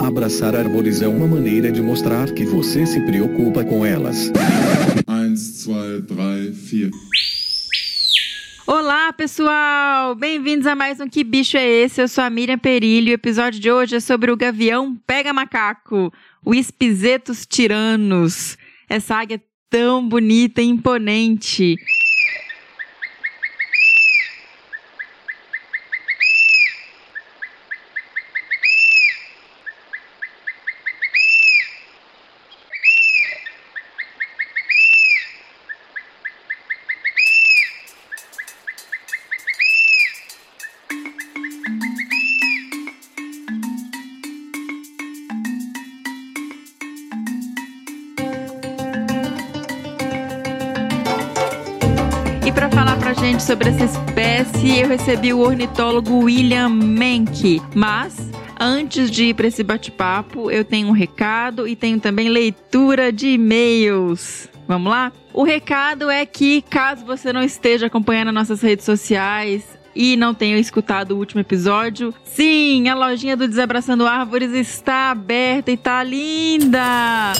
Abraçar árvores é uma maneira de mostrar que você se preocupa com elas. 1, 2, 3, 4. Olá, pessoal! Bem-vindos a mais um Que Bicho é Esse? Eu sou a Miriam Perilho e o episódio de hoje é sobre o gavião pega macaco, o Espizetos tiranos. Essa águia tão bonita e imponente. Eu recebi o ornitólogo William Menck. Mas antes de ir para esse bate-papo, eu tenho um recado e tenho também leitura de e-mails. Vamos lá? O recado é que, caso você não esteja acompanhando nossas redes sociais, e não tenha escutado o último episódio, sim, a lojinha do Desabraçando Árvores está aberta e tá linda!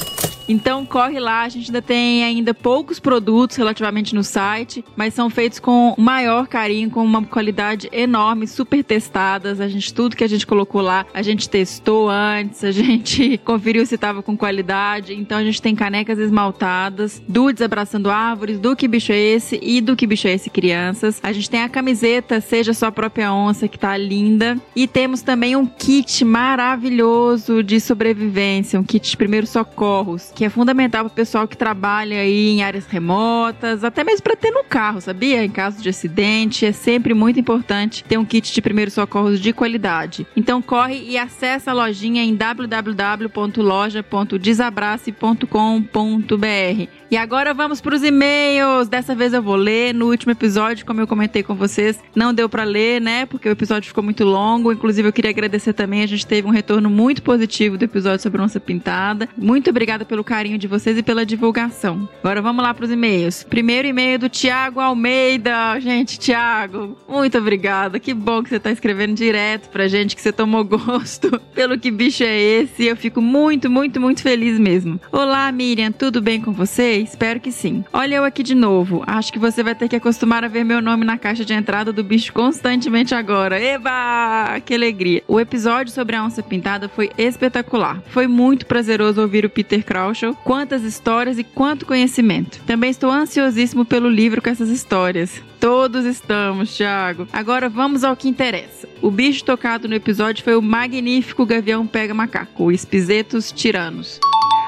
Então corre lá, a gente ainda tem ainda poucos produtos relativamente no site, mas são feitos com o maior carinho, com uma qualidade enorme, super testadas. A gente tudo que a gente colocou lá, a gente testou antes, a gente conferiu se estava com qualidade. Então a gente tem canecas esmaltadas do Desabraçando Árvores, do Que Bicho é Esse e do Que Bicho é Esse Crianças. A gente tem a camiseta Seja Sua Própria Onça, que tá linda. E temos também um kit maravilhoso de sobrevivência, um kit de primeiros socorros, que é fundamental para o pessoal que trabalha aí em áreas remotas, até mesmo para ter no carro, sabia? Em caso de acidente, é sempre muito importante ter um kit de primeiros socorros de qualidade. Então corre e acessa a lojinha em www.loja.desabrace.com.br. E agora vamos para os e-mails. Dessa vez eu vou ler. No último episódio, como eu comentei com vocês, não deu para ler, né? Porque o episódio ficou muito longo. Inclusive, eu queria agradecer também. A gente teve um retorno muito positivo do episódio sobre onça pintada. Muito obrigada pelo carinho de vocês e pela divulgação. Agora vamos lá para os e-mails. Primeiro e-mail do Tiago Almeida. Gente, Tiago, muito obrigada. Que bom que você está escrevendo direto pra gente, que você tomou gosto pelo que bicho é esse. Eu fico muito, muito, muito feliz mesmo. Olá, Miriam, tudo bem com você? Espero que sim. Olha eu aqui de novo. Acho que você vai ter que acostumar a ver meu nome na caixa de entrada do bicho constantemente agora. Eba! Que alegria. O episódio sobre a onça pintada foi espetacular. Foi muito prazeroso ouvir o Peter Crouch. Quantas histórias e quanto conhecimento. Também estou ansiosíssimo pelo livro com essas histórias. Todos estamos, Thiago. Agora vamos ao que interessa. O bicho tocado no episódio foi o magnífico gavião pega macaco, o Espizetos tiranos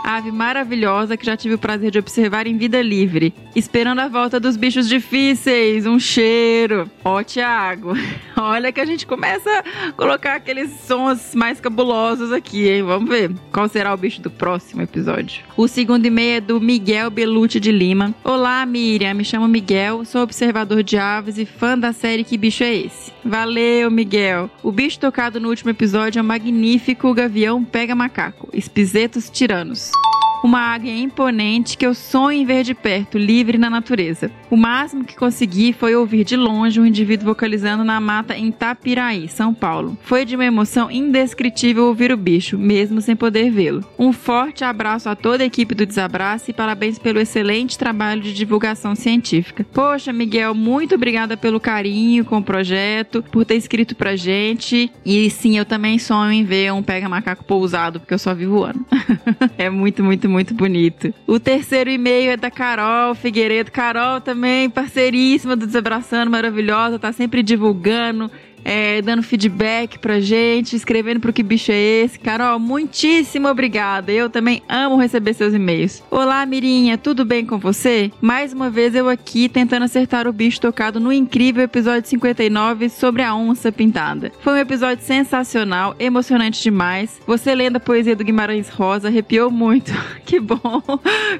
ave maravilhosa que já tive o prazer de observar em vida livre. Esperando a volta dos bichos difíceis. Um cheiro. Ó, Tiago, olha que a gente começa a colocar aqueles sons mais cabulosos aqui, hein? Vamos ver qual será o bicho do próximo episódio. O segundo e-mail é do Miguel Belucci de Lima. Olá, Miriam. Me chamo Miguel, sou observador de aves e fã da série Que Bicho é Esse? Valeu, Miguel. O bicho tocado no último episódio é o magnífico gavião pega macaco, Espizetos tiranos uma águia imponente que eu sonho em ver de perto, livre na natureza. O máximo que consegui foi ouvir de longe um indivíduo vocalizando na mata em Tapiraí, São Paulo. Foi de uma emoção indescritível ouvir o bicho, mesmo sem poder vê-lo. Um forte abraço a toda a equipe do Desabraço e parabéns pelo excelente trabalho de divulgação científica. Poxa, Miguel, muito obrigada pelo carinho com o projeto, por ter escrito pra gente. E sim, eu também sonho em ver um pega-macaco pousado, porque eu só vi voando. é muito, muito, muito bonito. O terceiro e-mail é da Carol Figueiredo. Carol também, parceiríssima do Desabraçando, maravilhosa, tá sempre divulgando é, dando feedback pra gente, escrevendo pro que bicho é esse. Carol, muitíssimo obrigada. Eu também amo receber seus e-mails. Olá, Mirinha, tudo bem com você? Mais uma vez eu aqui tentando acertar o bicho tocado no incrível episódio 59 sobre a onça pintada. Foi um episódio sensacional, emocionante demais. Você lendo a poesia do Guimarães Rosa arrepiou muito. que bom.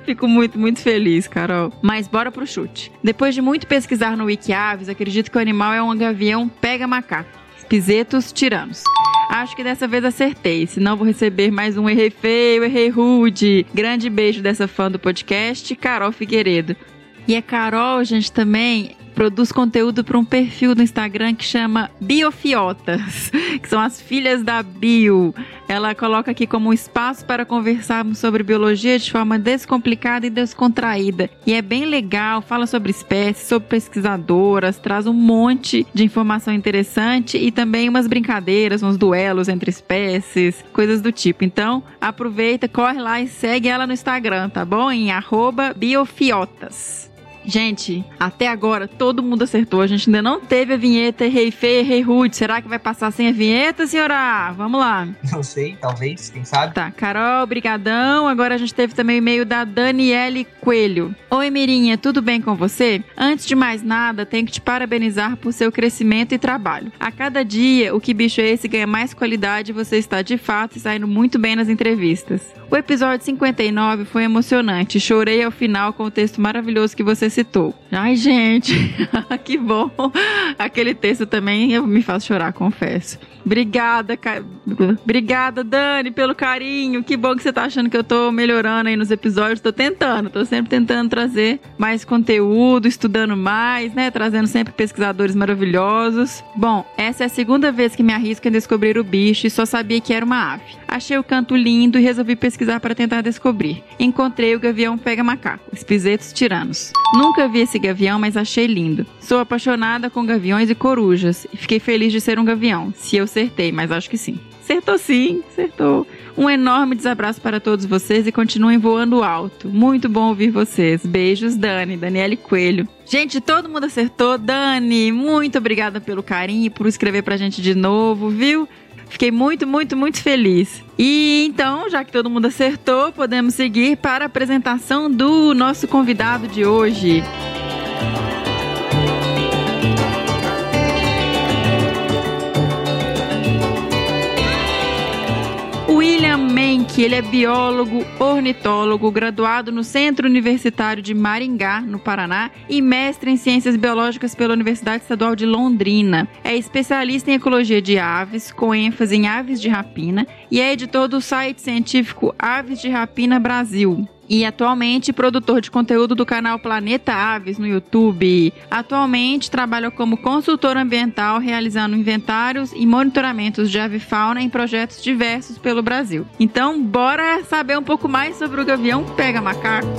Fico muito, muito feliz, Carol. Mas bora pro chute. Depois de muito pesquisar no Wikiaves, acredito que o animal é um gavião pega macaco Pisetos tiranos. Acho que dessa vez acertei, senão vou receber mais um errei feio, errei rude. Grande beijo dessa fã do podcast, Carol Figueiredo. E a Carol, gente, também produz conteúdo para um perfil do Instagram que chama Biofiotas, que são as filhas da Bio. Ela coloca aqui como um espaço para conversarmos sobre biologia de forma descomplicada e descontraída. E é bem legal, fala sobre espécies, sobre pesquisadoras, traz um monte de informação interessante e também umas brincadeiras, uns duelos entre espécies, coisas do tipo. Então, aproveita, corre lá e segue ela no Instagram, tá bom? Em biofiotas. Gente, até agora todo mundo acertou. A gente ainda não teve a vinheta Rei Feia, Rei Rude. Será que vai passar sem a vinheta, senhora? Vamos lá. Não sei, talvez, quem sabe. Tá, Carol, brigadão. Agora a gente teve também o e-mail da Daniele Coelho. Oi, Mirinha, tudo bem com você? Antes de mais nada, tenho que te parabenizar por seu crescimento e trabalho. A cada dia, o que bicho é esse ganha mais qualidade e você está de fato saindo muito bem nas entrevistas. O episódio 59 foi emocionante. Chorei ao final com o texto maravilhoso que você citou. Ai, gente, que bom. Aquele texto também me faz chorar, confesso. Obrigada, ca... obrigada, Dani, pelo carinho. Que bom que você tá achando que eu tô melhorando aí nos episódios. Tô tentando, tô sempre tentando trazer mais conteúdo, estudando mais, né? Trazendo sempre pesquisadores maravilhosos. Bom, essa é a segunda vez que me arrisco em descobrir o bicho e só sabia que era uma ave. Achei o canto lindo e resolvi pesquisar para tentar descobrir. Encontrei o gavião pega-macaco, espizetos tiranos. Nunca vi esse gavião, mas achei lindo. Sou apaixonada com gaviões e corujas e fiquei feliz de ser um gavião. Se eu acertei, mas acho que sim. Acertou sim, acertou. Um enorme desabraço para todos vocês e continuem voando alto. Muito bom ouvir vocês. Beijos, Dani, Daniele Coelho. Gente, todo mundo acertou. Dani, muito obrigada pelo carinho e por escrever pra gente de novo, viu? Fiquei muito, muito, muito feliz. E então, já que todo mundo acertou, podemos seguir para a apresentação do nosso convidado de hoje. William Menck, ele é biólogo, ornitólogo, graduado no Centro Universitário de Maringá, no Paraná, e mestre em Ciências Biológicas pela Universidade Estadual de Londrina. É especialista em ecologia de aves, com ênfase em aves de rapina, e é editor do site científico Aves de Rapina Brasil e atualmente produtor de conteúdo do canal Planeta Aves no YouTube. Atualmente trabalha como consultor ambiental, realizando inventários e monitoramentos de avifauna em projetos diversos pelo Brasil. Então, bora saber um pouco mais sobre o gavião pega macaco.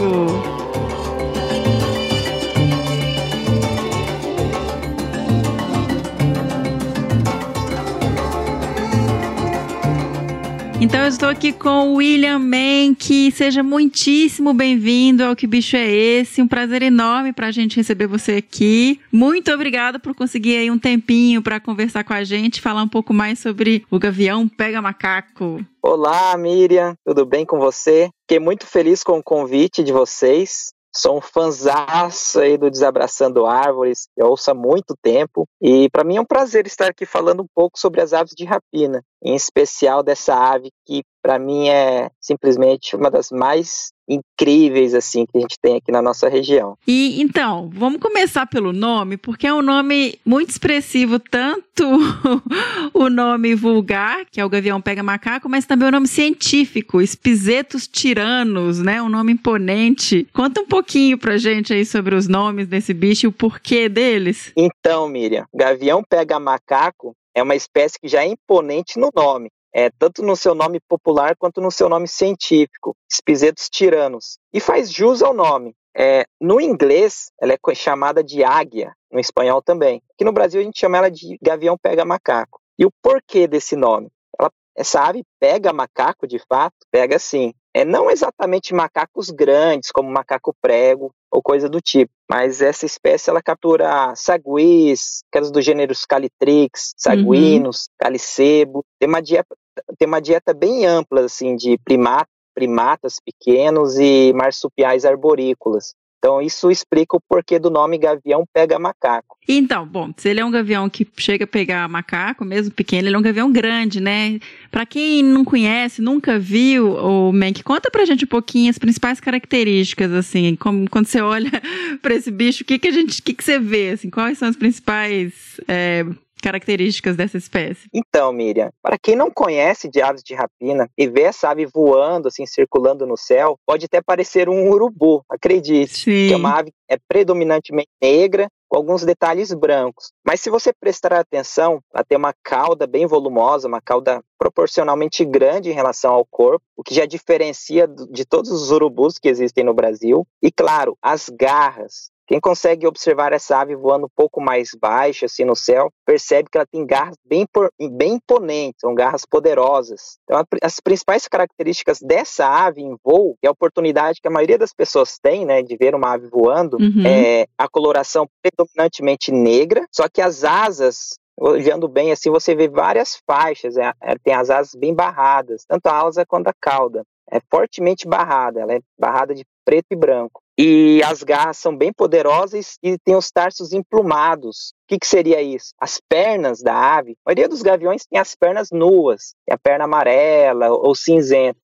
Então eu estou aqui com o William Menck. Seja muitíssimo bem-vindo ao Que Bicho é Esse? Um prazer enorme para a gente receber você aqui. Muito obrigada por conseguir aí um tempinho para conversar com a gente, falar um pouco mais sobre o Gavião Pega Macaco. Olá, Miriam, tudo bem com você? Fiquei muito feliz com o convite de vocês. Sou um fanzaço aí do Desabraçando Árvores, eu ouço há muito tempo, e para mim é um prazer estar aqui falando um pouco sobre as aves de rapina, em especial dessa ave que para mim é simplesmente uma das mais incríveis assim que a gente tem aqui na nossa região. E então, vamos começar pelo nome, porque é um nome muito expressivo, tanto o nome vulgar, que é o gavião pega macaco, mas também o nome científico, Espizetos tiranos, né? Um nome imponente. Conta um pouquinho pra gente aí sobre os nomes desse bicho e o porquê deles. Então, Miriam, gavião pega macaco é uma espécie que já é imponente no nome é, tanto no seu nome popular quanto no seu nome científico, Spizetus tiranos, e faz jus ao nome. É, no inglês, ela é chamada de águia, no espanhol também. Aqui no Brasil, a gente chama ela de gavião pega-macaco. E o porquê desse nome? Ela, essa ave pega macaco, de fato? Pega sim. É, não exatamente macacos grandes, como macaco prego ou coisa do tipo, mas essa espécie ela captura saguis, aquelas do gênero Calitrix, saguinos, uhum. calicebo. Tem uma dieta, tem uma dieta bem ampla assim de primata, primatas pequenos e marsupiais arborícolas. Então, isso explica o porquê do nome gavião pega macaco. Então, bom, se ele é um gavião que chega a pegar macaco, mesmo pequeno, ele é um gavião grande, né? Para quem não conhece, nunca viu o Mank, conta pra gente um pouquinho as principais características, assim, como, quando você olha para esse bicho, o que que a gente, o que que você vê, assim, quais são as principais é, características dessa espécie? Então, Miriam, para quem não conhece de aves de rapina e vê essa ave voando, assim, circulando no céu, pode até parecer um urubu, acredite. Sim. Que é uma ave é predominantemente negra, com alguns detalhes brancos. Mas se você prestar atenção, ela tem uma cauda bem volumosa, uma cauda proporcionalmente grande em relação ao corpo, o que já diferencia de todos os urubus que existem no Brasil. E claro, as garras. Quem consegue observar essa ave voando um pouco mais baixa, assim, no céu, percebe que ela tem garras bem, bem imponentes, são garras poderosas. Então, as principais características dessa ave em voo, e a oportunidade que a maioria das pessoas tem, né, de ver uma ave voando, uhum. é a coloração predominantemente negra, só que as asas olhando bem assim, você vê várias faixas, é, é, tem as asas bem barradas, tanto a asa quanto a cauda. É fortemente barrada, ela é barrada de preto e branco. E as garras são bem poderosas e tem os tarsos emplumados. O que, que seria isso? As pernas da ave, a maioria dos gaviões tem as pernas nuas, tem a perna amarela ou cinzenta.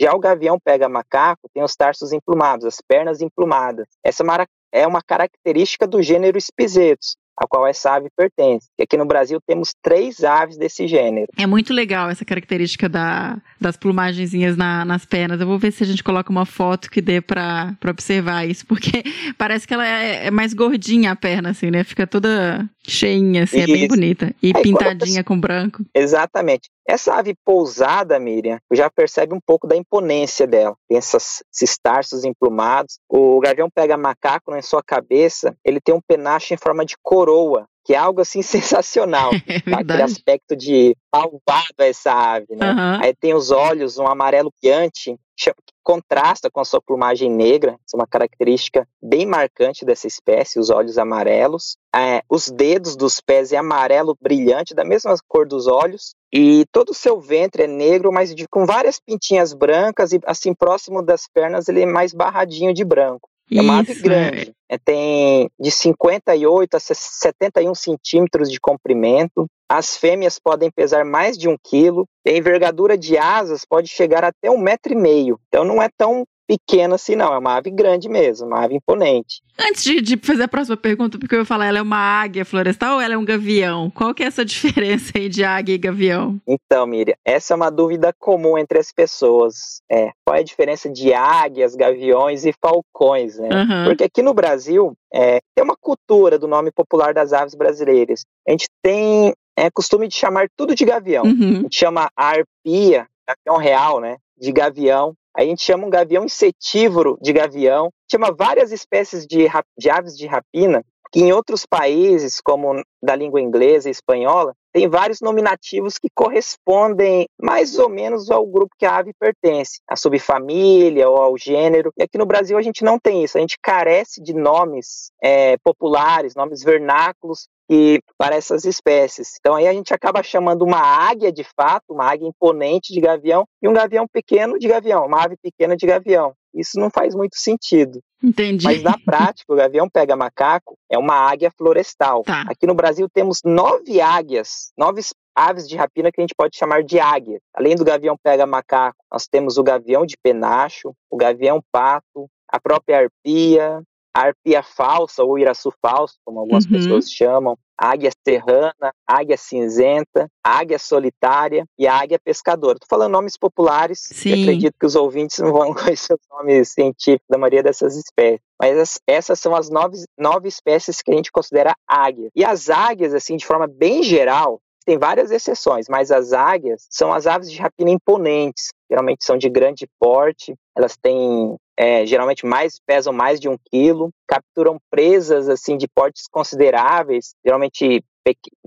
Já o gavião pega macaco, tem os tarsos emplumados, as pernas emplumadas. Essa é uma característica do gênero Espizetos a qual essa ave pertence. E aqui no Brasil temos três aves desse gênero. É muito legal essa característica da, das plumagenzinhas na, nas pernas. Eu vou ver se a gente coloca uma foto que dê para observar isso, porque parece que ela é, é, mais gordinha a perna, assim, né? Fica toda cheinha, assim, isso. é bem bonita. E Aí, pintadinha com branco. Exatamente. Essa ave pousada, Miriam, já percebe um pouco da imponência dela. Tem essas, esses tarsos emplumados. O gavião pega macaco na sua cabeça, ele tem um penacho em forma de coroa, que é algo assim sensacional. É tá? Aquele aspecto de malvado essa ave, né? Uhum. Aí tem os olhos, um amarelo brilhante, que contrasta com a sua plumagem negra, isso é uma característica bem marcante dessa espécie, os olhos amarelos. É, os dedos dos pés é amarelo brilhante, da mesma cor dos olhos, e todo o seu ventre é negro, mas de, com várias pintinhas brancas, e assim, próximo das pernas ele é mais barradinho de branco. É uma ave grande. É, tem de 58 a 71 centímetros de comprimento. As fêmeas podem pesar mais de um quilo. A envergadura de asas pode chegar até um metro e meio. Então não é tão pequena assim, não. É uma ave grande mesmo, uma ave imponente. Antes de, de, fazer a próxima pergunta, porque eu ia falar, ela é uma águia florestal ou ela é um gavião? Qual que é essa diferença aí de águia e gavião? Então, Miriam, essa é uma dúvida comum entre as pessoas. É, qual é a diferença de águias, gaviões e falcões, né? Uhum. Porque aqui no Brasil, é, tem uma cultura do nome popular das aves brasileiras. A gente tem é, costume de chamar tudo de gavião. Uhum. A gente chama a arpia, gavião real, né? De gavião. A gente chama um gavião insetívoro de gavião, chama várias espécies de, de aves de rapina, que em outros países, como da língua inglesa e espanhola, tem vários nominativos que correspondem mais ou menos ao grupo que a ave pertence, à subfamília ou ao gênero. E aqui no Brasil a gente não tem isso, a gente carece de nomes é, populares, nomes vernáculos que para essas espécies. Então aí a gente acaba chamando uma águia de fato, uma águia imponente de gavião e um gavião pequeno de gavião, uma ave pequena de gavião. Isso não faz muito sentido. Entendi. Mas na prática, o gavião pega macaco é uma águia florestal. Tá. Aqui no Brasil temos nove águias, nove aves de rapina que a gente pode chamar de águia. Além do gavião pega macaco, nós temos o gavião de penacho, o gavião pato, a própria arpia, a arpia falsa ou iraçu falso, como algumas uhum. pessoas chamam, águia serrana, águia cinzenta, águia solitária e águia pescadora. Estou falando nomes populares, Sim. acredito que os ouvintes não vão conhecer os nomes científicos da maioria dessas espécies. Mas essas são as nove, nove espécies que a gente considera águia. E as águias, assim, de forma bem geral, tem várias exceções, mas as águias são as aves de rapina imponentes, geralmente são de grande porte, elas têm é, geralmente mais pesam mais de um quilo, capturam presas assim de portes consideráveis, geralmente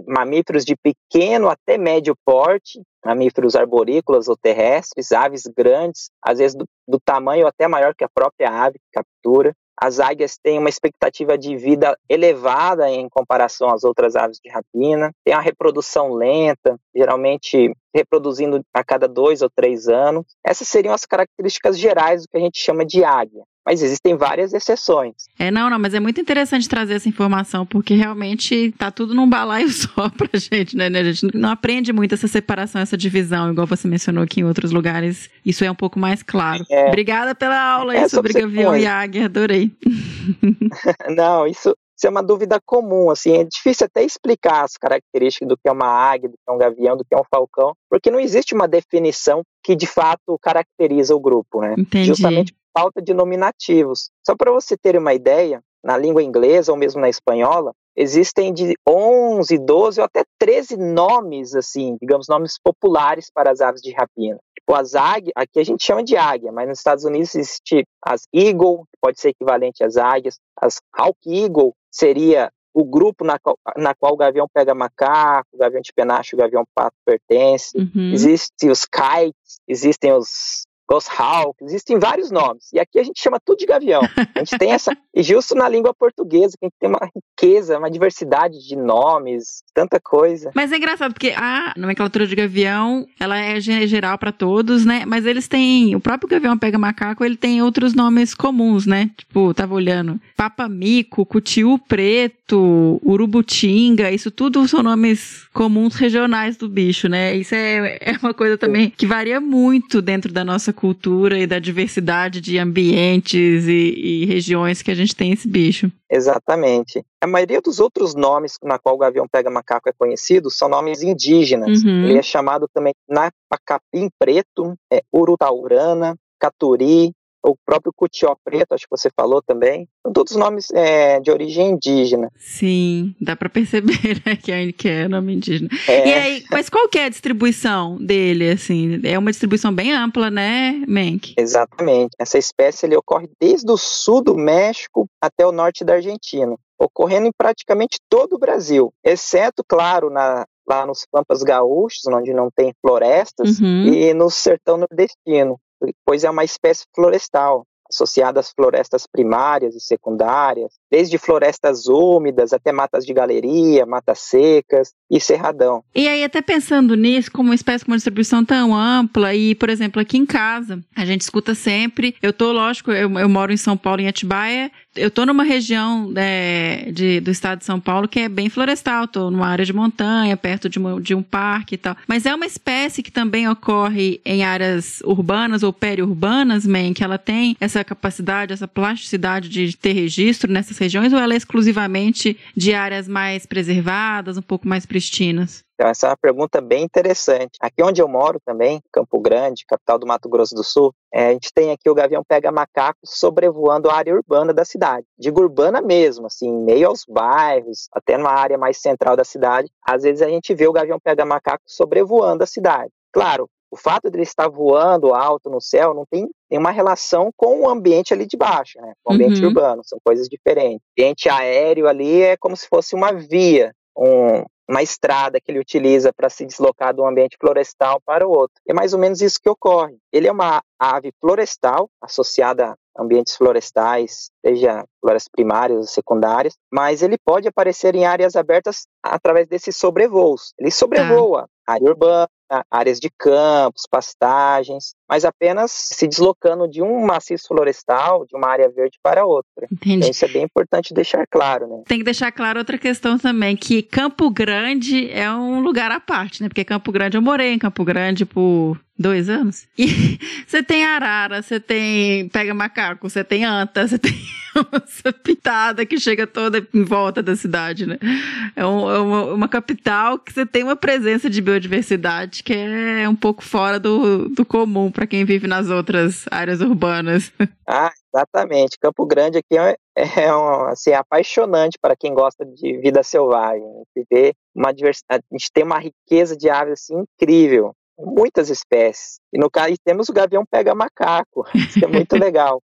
mamíferos de pequeno até médio porte, mamíferos arborícolas ou terrestres, aves grandes, às vezes do, do tamanho até maior que a própria ave que captura. As águias têm uma expectativa de vida elevada em comparação às outras aves de rapina, tem a reprodução lenta, geralmente reproduzindo a cada dois ou três anos. Essas seriam as características gerais do que a gente chama de águia. Mas existem várias exceções. É, não, não, mas é muito interessante trazer essa informação, porque realmente tá tudo num balaio só pra gente, né? A gente não aprende muito essa separação, essa divisão, igual você mencionou aqui em outros lugares. Isso é um pouco mais claro. É. Obrigada pela aula é, aí sobre Gavião e Águia, adorei. não, isso, isso é uma dúvida comum, assim, é difícil até explicar as características do que é uma águia, do que é um gavião, do que é um falcão, porque não existe uma definição que de fato caracteriza o grupo, né? Entendi. Justamente falta de nominativos. Só para você ter uma ideia, na língua inglesa ou mesmo na espanhola, existem de 11, 12 ou até 13 nomes, assim, digamos, nomes populares para as aves de rapina. Tipo, as águias, aqui a gente chama de águia, mas nos Estados Unidos existe as eagle, que pode ser equivalente às águias, as hawk eagle seria o grupo na qual, na qual o gavião pega macaco, o gavião de penacho, o gavião pato pertence. Uhum. Existem os kites, existem os Ghost Hawk, existem vários nomes. E aqui a gente chama tudo de gavião. A gente tem essa. E justo na língua portuguesa, que a gente tem uma riqueza, uma diversidade de nomes, tanta coisa. Mas é engraçado, porque a nomenclatura de gavião, ela é geral para todos, né? Mas eles têm. O próprio gavião pega macaco, ele tem outros nomes comuns, né? Tipo, tava olhando. Papamico, cutiu preto, urubutinga, isso tudo são nomes comuns regionais do bicho, né? Isso é, é uma coisa também que varia muito dentro da nossa cultura e da diversidade de ambientes e, e regiões que a gente tem esse bicho. Exatamente. A maioria dos outros nomes na qual o gavião pega macaco é conhecido são nomes indígenas. Uhum. Ele é chamado também Napacapim Preto, é, Urutaurana, Caturi, o próprio Cutió Preto, acho que você falou também. São todos nomes é, de origem indígena. Sim, dá para perceber né, que, é, que é nome indígena. É. E aí, mas qual que é a distribuição dele, assim? É uma distribuição bem ampla, né, Menk? Exatamente. Essa espécie ele ocorre desde o sul do México até o norte da Argentina, ocorrendo em praticamente todo o Brasil, exceto, claro, na, lá nos Pampas Gaúchos, onde não tem florestas, Uhum. e no sertão nordestino, pois é uma espécie florestal, associada às florestas primárias e secundárias, desde florestas úmidas até matas de galeria, matas secas e cerradão. E aí, até pensando nisso, como uma espécie com uma distribuição tão ampla, e, por exemplo, aqui em casa, a gente escuta sempre. Eu tô, lógico, eu, eu moro em São Paulo, em Atibaia. Eu tô numa região é, de, do estado de São Paulo que é bem florestal, tô numa área de montanha, perto de, uma- de um parque e tal. Mas é uma espécie que também ocorre em áreas urbanas ou periurbanas, man, que ela tem essa capacidade, essa plasticidade de ter registro nessas regiões, ou ela é exclusivamente de áreas mais preservadas, um pouco mais pristinas? Então, essa é uma pergunta bem interessante. Aqui onde eu moro também, Campo Grande, capital do Mato Grosso do Sul, é, a gente tem aqui o gavião pega macaco sobrevoando a área urbana da cidade. Digo urbana mesmo, assim, em meio aos bairros, até numa área mais central da cidade. Às vezes a gente vê o gavião pega macaco sobrevoando a cidade. Claro, o fato de ele estar voando alto no céu não tem nenhuma relação com o ambiente ali de baixo, né? Com o ambiente Uhum. urbano, são coisas diferentes. O ambiente aéreo ali é como se fosse uma via, um- uma estrada que ele utiliza para se deslocar de um ambiente florestal para o outro. É mais ou menos isso que ocorre. Ele é uma ave florestal associada a ambientes florestais, seja florestas primárias ou secundárias, mas ele pode aparecer em áreas abertas através desses sobrevoos. Ele sobrevoa área urbana, áreas de campos, pastagens, mas apenas se deslocando de um maciço florestal, de uma área verde para outra. Entendi. Então, isso é bem importante deixar claro, né? Tem que deixar claro outra questão também, que Campo Grande é um lugar à parte, né? Porque Campo Grande, eu morei em Campo Grande por dois anos. E você tem arara, você tem pega macaco, você tem anta, você tem essa pitada que chega toda em volta da cidade, né? É, um- é uma, uma capital que você tem uma presença de biodiversidade que é um pouco fora do, do comum para quem vive nas outras áreas urbanas. Ah, exatamente. Campo Grande aqui é, é um, assim, apaixonante para quem gosta de vida selvagem. A gente vê uma diversidade, a gente tem uma riqueza de aves assim, incrível, muitas espécies. E no caso temos o gavião pega macaco, isso é muito legal.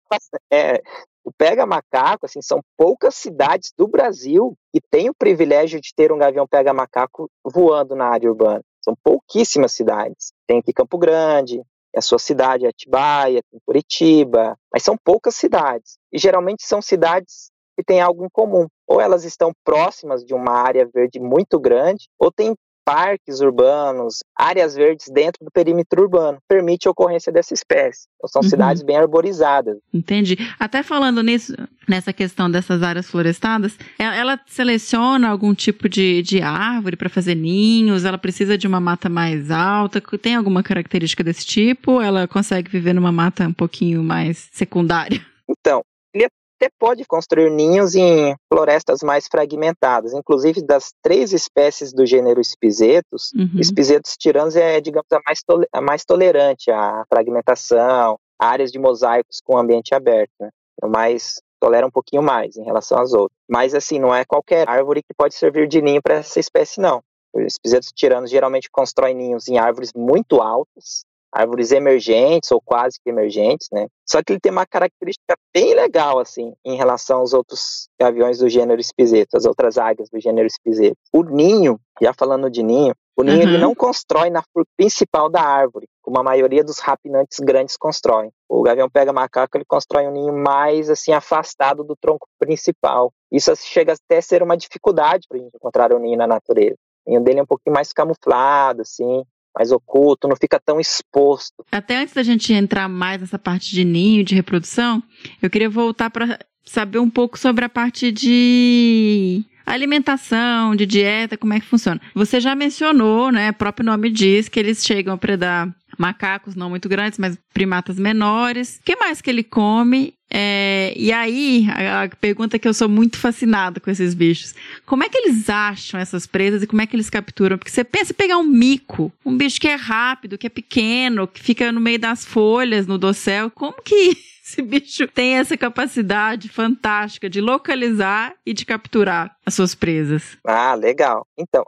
É, o pega macaco, assim, são poucas cidades do Brasil que têm o privilégio de ter um gavião pega macaco voando na área urbana. São pouquíssimas cidades. Tem aqui Campo Grande, a sua cidade é Atibaia, tem Curitiba, mas são poucas cidades. E geralmente são cidades que têm algo em comum. Ou elas estão próximas de uma área verde muito grande, ou tem parques urbanos, áreas verdes dentro do perímetro urbano. Permite a ocorrência dessa espécie. Então, são Uhum. cidades bem arborizadas. Entendi. Até falando nisso, nessa questão dessas áreas florestadas, ela, seleciona algum tipo de, de árvore para fazer ninhos? Ela precisa de uma mata mais alta? Tem alguma característica desse tipo? Ela consegue viver numa mata um pouquinho mais secundária? Então, ele até pode construir ninhos em florestas mais fragmentadas. Inclusive, das três espécies do gênero espisetos, Uhum. Espisetos tiranos é, digamos, a mais, a mais tolerante à fragmentação, a áreas de mosaicos com ambiente aberto. Né? É o mais tolera um pouquinho mais em relação às outras. Mas assim, não é qualquer árvore que pode servir de ninho para essa espécie, não. Os espisetos tiranos geralmente constroem ninhos em árvores muito altas, árvores emergentes ou quase que emergentes, né? Só que ele tem uma característica bem legal, assim, em relação aos outros gaviões do gênero espiseto, as outras águias do gênero espiseto. O ninho, já falando de ninho, o ninho uhum. ele não constrói na flor principal da árvore, como a maioria dos rapinantes grandes constroem. O gavião pega macaco, ele constrói um ninho mais assim afastado do tronco principal. Isso chega até a ser uma dificuldade para a gente encontrar o ninho na natureza. O ninho dele é um pouquinho mais camuflado, assim, mais oculto, não fica tão exposto. Até antes da gente entrar mais nessa parte de ninho, de reprodução, eu queria voltar para saber um pouco sobre a parte de alimentação, de dieta, como é que funciona. Você já mencionou, né? O próprio nome diz que eles chegam a predar macacos não muito grandes, mas primatas menores. O que mais que ele come? É, e aí, a, a, pergunta que eu sou muito fascinada com esses bichos: como é que eles acham essas presas e como é que eles capturam? Porque você pensa em pegar um mico, um bicho que é rápido, que é pequeno, que fica no meio das folhas, no dossel, como que esse bicho tem essa capacidade fantástica de localizar e de capturar as suas presas. Ah, legal. Então,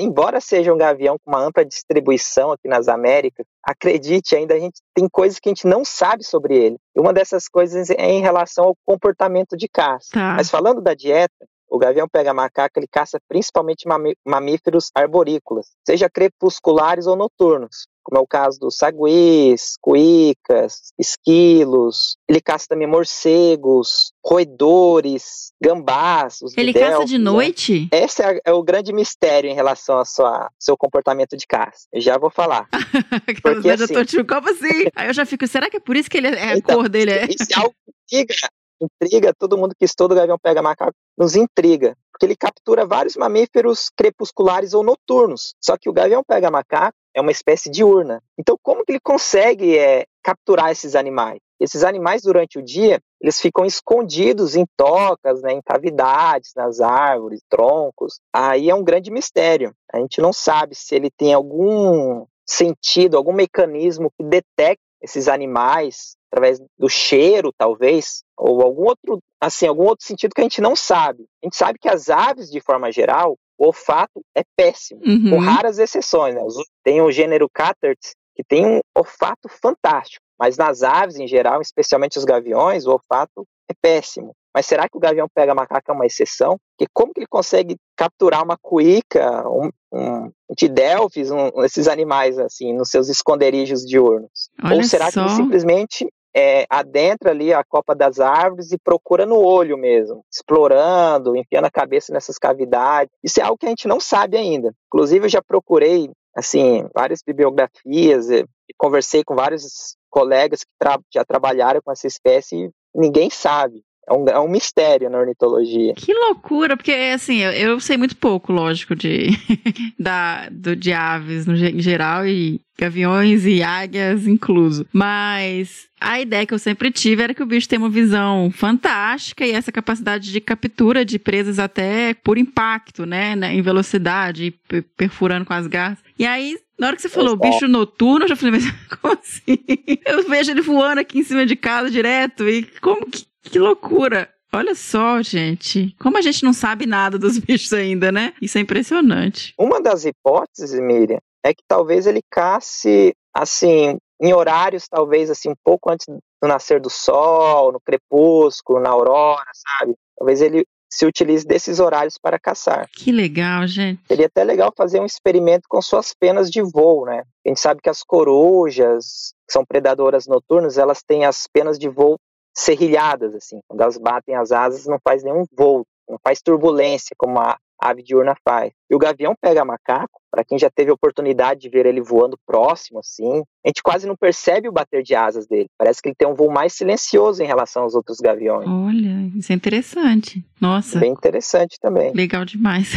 embora seja um gavião com uma ampla distribuição aqui nas Américas, acredite, ainda a gente tem coisas que a gente não sabe sobre ele. E uma dessas coisas é em relação ao comportamento de caça. Tá. Mas falando da dieta, o gavião pega macaco, ele caça principalmente mamíferos arborícolas, seja crepusculares ou noturnos, como é o caso dos saguis, cuicas, esquilos. Ele caça também morcegos, roedores, gambás. ele caça de né? noite? Né? Esse é, é, o grande mistério em relação ao seu comportamento de caça. Eu já vou falar. Porque, assim, eu tô tipo, como assim? Aí eu já fico, será que é por isso que ele é, então, a cor dele é? Isso é algo que intriga, todo mundo que estuda o gavião pega macaco nos intriga, porque ele captura vários mamíferos crepusculares ou noturnos. Só que o gavião pega macaco é uma espécie diurna. Então, como que ele consegue é, capturar esses animais? Esses animais, durante o dia, eles ficam escondidos em tocas, né, em cavidades, nas árvores, troncos. Aí é um grande mistério. A gente não sabe se ele tem algum sentido, algum mecanismo que detecta esses animais através do cheiro, talvez, ou algum outro, assim, algum outro sentido que a gente não sabe. A gente sabe que as aves, de forma geral, o olfato é péssimo, uhum. com raras exceções. Né? Tem o gênero Caterts, que tem um olfato fantástico, mas nas aves, em geral, especialmente os gaviões, o olfato é péssimo. Mas será que o gavião pega macaco é uma exceção? Porque como que ele consegue capturar uma cuíca, um, um tidelfis, um, esses animais assim, nos seus esconderijos diurnos? Olha Ou será só. que ele simplesmente é, adentra ali a copa das árvores e procura no olho mesmo, explorando, enfiando a cabeça nessas cavidades. Isso é algo que a gente não sabe ainda. Inclusive, eu já procurei, assim, várias bibliografias e, e conversei com vários colegas que tra já trabalharam com essa espécie e ninguém sabe. É um, é um mistério na ornitologia. Que loucura, porque assim, eu, eu sei muito pouco, lógico, de, da, do, de aves no, em geral e gaviões e águias incluso. Mas a ideia que eu sempre tive era que o bicho tem uma visão fantástica e essa capacidade de captura de presas até por impacto, né, né em velocidade, perfurando com as garras. E aí, na hora que você falou bicho noturno, eu já falei, mas como assim? Eu vejo ele voando aqui em cima de casa direto e como que que loucura! Olha só, gente. Como a gente não sabe nada dos bichos ainda, né? Isso é impressionante. Uma das hipóteses, Miriam, é que talvez ele casse, assim, em horários talvez assim um pouco antes do nascer do sol, no crepúsculo, na aurora, sabe? Talvez ele se utilize desses horários para caçar. Que legal, gente. Seria até legal fazer um experimento com suas penas de voo, né? A gente sabe que as corujas, que são predadoras noturnas, elas têm as penas de voo serrilhadas, assim. Quando elas batem as asas, não faz nenhum voo, não faz turbulência, como a ave diurna faz. E o gavião pega macaco, para quem já teve a oportunidade de ver ele voando próximo, assim, a gente quase não percebe o bater de asas dele. Parece que ele tem um voo mais silencioso em relação aos outros gaviões. Olha, isso é interessante. Nossa. Bem interessante também. Legal demais.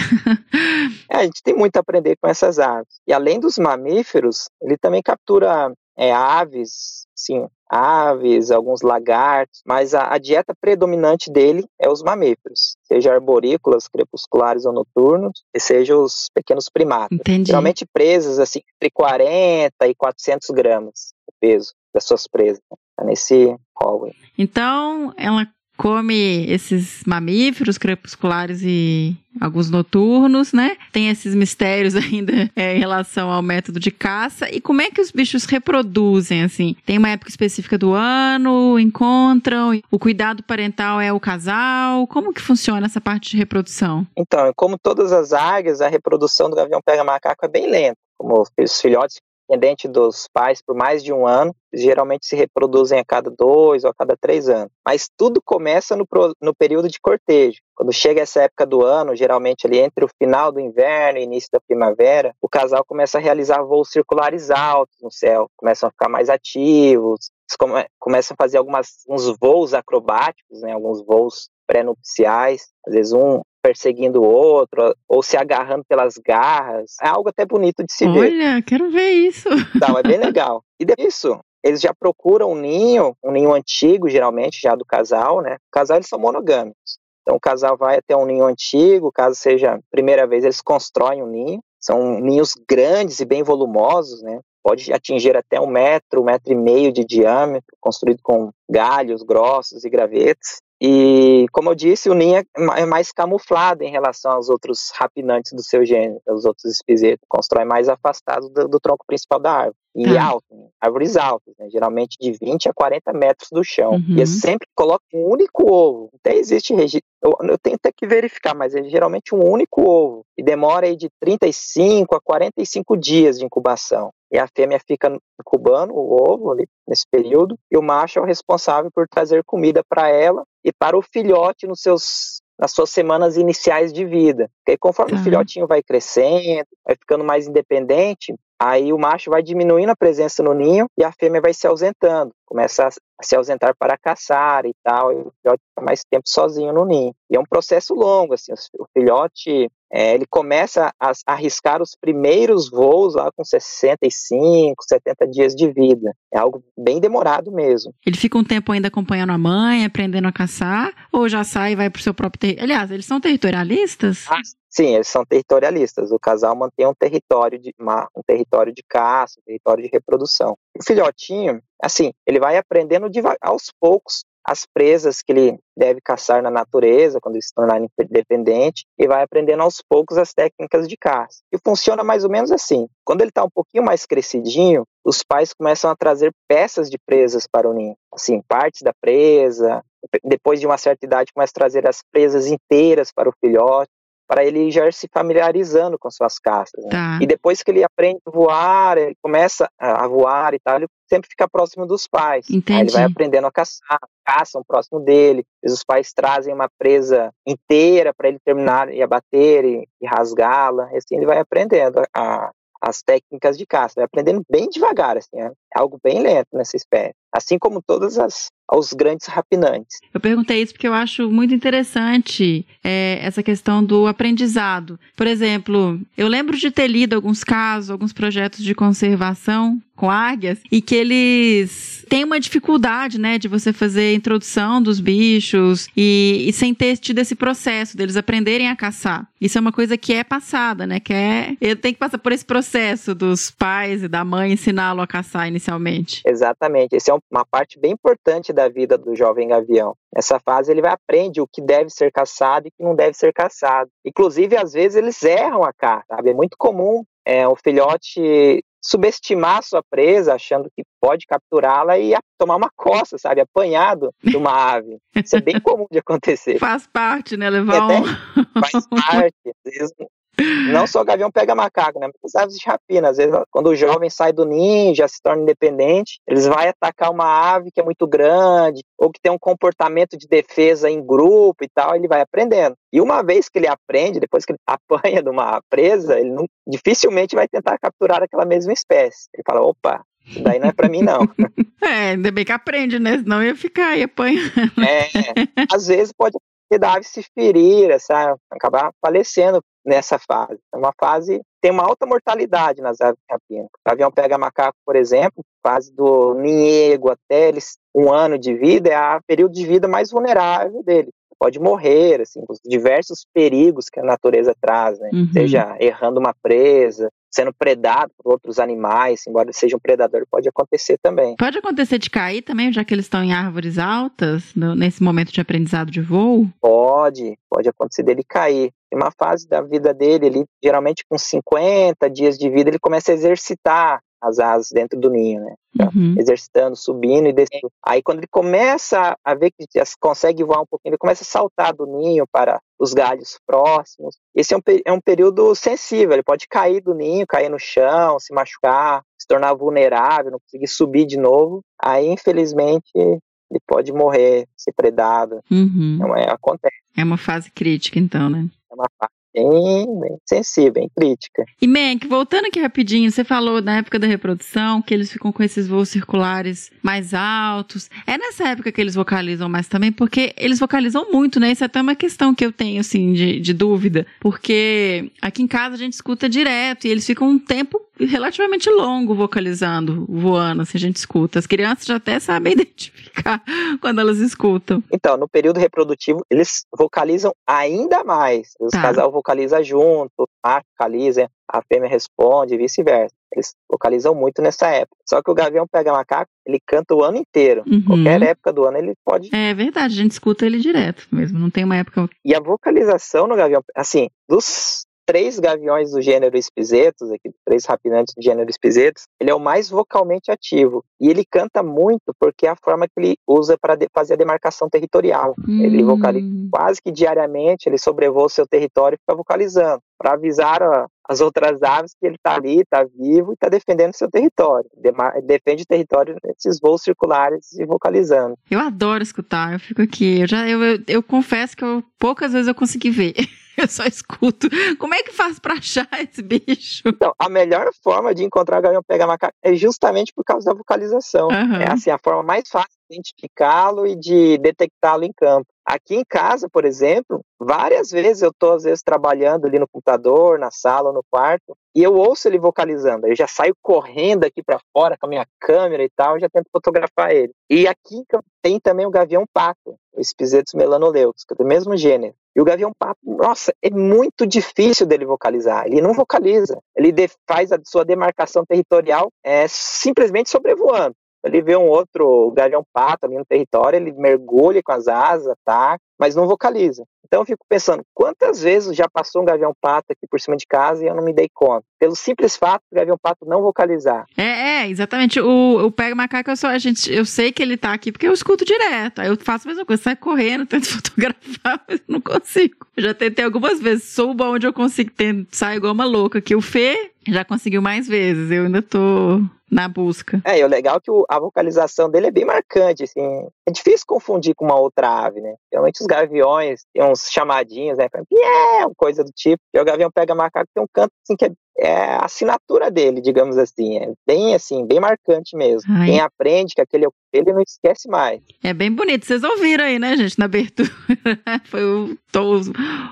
é, a gente tem muito a aprender com essas aves. E além dos mamíferos, ele também captura é, aves, sim, aves, alguns lagartos, mas a, a, dieta predominante dele é os mamíferos, seja arborícolas, crepusculares ou noturnos, e seja os pequenos primatas. Entendi. Geralmente presas assim entre 40 e 400 gramas o peso das suas presas, tá nesse hallway. Então, ela come esses mamíferos crepusculares e alguns noturnos, né? Tem esses mistérios ainda é, em relação ao método de caça. E como é que os bichos reproduzem, assim? Tem uma época específica do ano, encontram, o cuidado parental é o casal? Como que funciona essa parte de reprodução? Então, como todas as águias, a reprodução do gavião pega-macaco é bem lenta. Como os filhotes dependente dos pais por mais de um ano, geralmente se reproduzem a cada dois ou a cada três anos. Mas tudo começa no, no período de cortejo. Quando chega essa época do ano, geralmente ali entre o final do inverno e início da primavera, o casal começa a realizar voos circulares altos no céu, começam a ficar mais ativos, come, começam a fazer algumas, uns voos acrobáticos, né, alguns voos pré-nupciais, às vezes um perseguindo o outro, ou se agarrando pelas garras. É algo até bonito de se Olha, ver. Olha, quero ver isso. Então, é bem legal. E disso, eles já procuram um ninho, um ninho antigo, geralmente, já do casal, né? O casal, eles são monogâmicos. Então, o casal vai até um ninho antigo, caso seja a primeira vez, eles constroem um ninho. São ninhos grandes e bem volumosos, né? Pode atingir até um metro, um metro e meio de diâmetro, construído com galhos grossos e gravetos. E, como eu disse, o ninho é, é mais camuflado em relação aos outros rapinantes do seu gênero, os outros espisetos. Constrói mais afastado do, do tronco principal da árvore. E ah. alto, né? árvores altas, né? geralmente de 20 a 40 metros do chão. Uhum. E sempre coloca um único ovo. Até existe registro. Eu, eu, tenho até que verificar, mas é geralmente um único ovo. E demora aí de 35 a 45 dias de incubação. E a fêmea fica incubando o ovo ali nesse período, e o macho é o responsável por trazer comida para ela e para o filhote nos seus nas suas semanas iniciais de vida. Porque conforme uhum. o filhotinho vai crescendo, vai ficando mais independente, aí o macho vai diminuindo a presença no ninho e a fêmea vai se ausentando, começa a se ausentar para caçar e tal, e o filhote fica mais tempo sozinho no ninho. E é um processo longo, assim, o filhote é, ele começa a, arriscar os primeiros voos lá com 65, 70 dias de vida. É algo bem demorado mesmo. Ele fica um tempo ainda acompanhando a mãe, aprendendo a caçar, ou já sai e vai para o seu próprio território? Aliás, eles são territorialistas? Ah, sim, eles são territorialistas. O casal mantém um território de, um território de caça, um território de reprodução. O filhotinho, assim, ele vai aprendendo aos poucos as presas que ele deve caçar na natureza quando ele se tornar independente e vai aprendendo aos poucos as técnicas de caça. E funciona mais ou menos assim. Quando ele está um pouquinho mais crescidinho, os pais começam a trazer peças de presas para o ninho, assim, partes da presa. Depois de uma certa idade, começa a trazer as presas inteiras para o filhote para ele já ir se familiarizando com suas caças. Né? Tá. E depois que ele aprende a voar, ele começa a voar e tal, ele sempre fica próximo dos pais. Entendi. Aí ele vai aprendendo a caçar, caçam próximo dele. Os pais trazem uma presa inteira para ele terminar e abater e, e rasgá-la. E assim ele vai aprendendo a, as técnicas de caça, vai aprendendo bem devagar, assim, é algo bem lento nessa espécie. Assim como todas as aos grandes rapinantes. Eu perguntei isso porque eu acho muito interessante é, essa questão do aprendizado. Por exemplo, eu lembro de ter lido alguns casos, alguns projetos de conservação com águias e que eles têm uma dificuldade, né, de você fazer a introdução dos bichos e, e, sem ter tido esse processo deles aprenderem a caçar. Isso é uma coisa que é passada, né, que é, ele tem que passar por esse processo dos pais e da mãe ensiná-lo a caçar inicialmente. Exatamente, essa é uma parte bem importante da vida do jovem gavião. Nessa fase ele vai aprender o que deve ser caçado e o que não deve ser caçado. Inclusive, às vezes eles erram a caça, sabe? É muito comum é, o filhote subestimar a sua presa, achando que pode capturá-la e tomar uma coça, sabe? Apanhado de uma ave. Isso é bem comum de acontecer. Faz parte, né? Levar um... Faz parte. Às vezes não só o gavião pega macaco, né? Mas aves de rapina. Às vezes, quando o jovem sai do ninho, já se torna independente, eles vão atacar uma ave que é muito grande, ou que tem um comportamento de defesa em grupo e tal, ele vai aprendendo. E uma vez que ele aprende, depois que ele apanha de uma presa, ele não, dificilmente vai tentar capturar aquela mesma espécie. Ele fala, opa, isso daí não é para mim, não. É, ainda bem que aprende, né? Senão ia ficar aí apanhando. É, às vezes pode da ave se ferir, sabe? acabar falecendo nessa fase. É uma fase tem uma alta mortalidade nas aves rapinas. O avião pega macaco, por exemplo, fase do ninhego até eles um ano de vida é o período de vida mais vulnerável dele. Pode morrer, assim, os diversos perigos que a natureza traz, né? Uhum. Seja errando uma presa, sendo predado por outros animais, embora ele seja um predador, pode acontecer também. Pode acontecer de cair também, já que eles estão em árvores altas, no, nesse momento de aprendizado de voo? Pode, pode acontecer dele cair. Em uma fase da vida dele, ele geralmente com 50 dias de vida, ele começa a exercitar as asas dentro do ninho, né? Então, Uhum. Exercitando, subindo e descendo. Aí quando ele começa a ver que consegue voar um pouquinho, ele começa a saltar do ninho para os galhos próximos. Esse é um, é um período sensível, ele pode cair do ninho, cair no chão, se machucar, se tornar vulnerável, não conseguir subir de novo. Aí, infelizmente, ele pode morrer, ser predado. Uhum. Então, é, acontece, É uma fase crítica, então, né? é uma parte bem, bem sensível, bem crítica. E Mank, voltando aqui rapidinho, você falou na época da reprodução que eles ficam com esses voos circulares mais altos. É nessa época que eles vocalizam mais também, porque eles vocalizam muito, né? Isso é até uma questão que eu tenho, assim, de, de dúvida. Porque aqui em casa a gente escuta direto e eles ficam um tempo relativamente longo vocalizando, voando, assim, a gente escuta. As crianças já até sabem identificar quando elas escutam. Então, no período reprodutivo, eles vocalizam ainda mais. O Tá. casal vocaliza junto, o macho vocaliza, a fêmea responde e vice-versa. Eles vocalizam muito nessa época. Só que o gavião pega macaco, ele canta o ano inteiro. Uhum. Qualquer época do ano ele pode. É verdade, a gente escuta ele direto mesmo. Não tem uma época. E a vocalização no gavião, assim, dos três gaviões do gênero Espisetos, aqui, três rapinantes do gênero Espisetos, ele é o mais vocalmente ativo. E ele canta muito porque é a forma que ele usa para fazer a demarcação territorial. Ele Hum. vocaliza quase que diariamente, ele sobrevoa o seu território e fica vocalizando, para avisar a- as outras aves que ele está ali, está vivo e está defendendo seu território. Defende o território nesses voos circulares e vocalizando. Eu adoro escutar, eu fico aqui. Eu, já, eu, eu, eu confesso que eu, poucas vezes eu consegui ver. Eu só escuto. Como é que faz pra achar esse bicho? Então, a melhor forma de encontrar o gavião pega macaco é justamente por causa da vocalização. Aham. É assim, a forma mais fácil de identificá-lo e de detectá-lo em campo. Aqui em casa, por exemplo, várias vezes eu estou, às vezes, trabalhando ali no computador, na sala no quarto, e eu ouço ele vocalizando. Eu já saio correndo aqui para fora com a minha câmera e tal, e já tento fotografar ele. E aqui tem também o gavião pato, o Spizetus melanoleucos, que é do mesmo gênero. E o gavião pato, nossa, é muito difícil dele vocalizar. Ele não vocaliza. Ele faz a sua demarcação territorial é, simplesmente sobrevoando. Ele vê um outro gavião pato ali no território, ele mergulha com as asas, ataca, mas não vocaliza. Então eu fico pensando, quantas vezes já passou um gavião pato aqui por cima de casa e eu não me dei conta? Pelo simples fato do gavião pato não vocalizar. É, é, exatamente. O, o Pega Macaco, eu, só, a gente, eu sei que ele tá aqui porque eu escuto direto. Aí eu faço a mesma coisa, saio correndo, tento fotografar, mas não consigo. Eu já tentei algumas vezes, souba onde eu consigo, tento, saio igual uma louca. Que o Fê já conseguiu mais vezes, eu ainda tô na busca. É, e o legal é que o- a vocalização dele é bem marcante, assim. É difícil confundir com uma outra ave, né? Geralmente os gaviões têm uns chamadinhos, né? Piau, coisa do tipo. E o gavião pega macaco tem um canto assim que é, é a assinatura dele, digamos assim. É bem assim, bem marcante mesmo. Ai. Quem aprende que aquele ele não esquece mais. É bem bonito. Vocês ouviram aí, né, gente, na abertura. Foi o,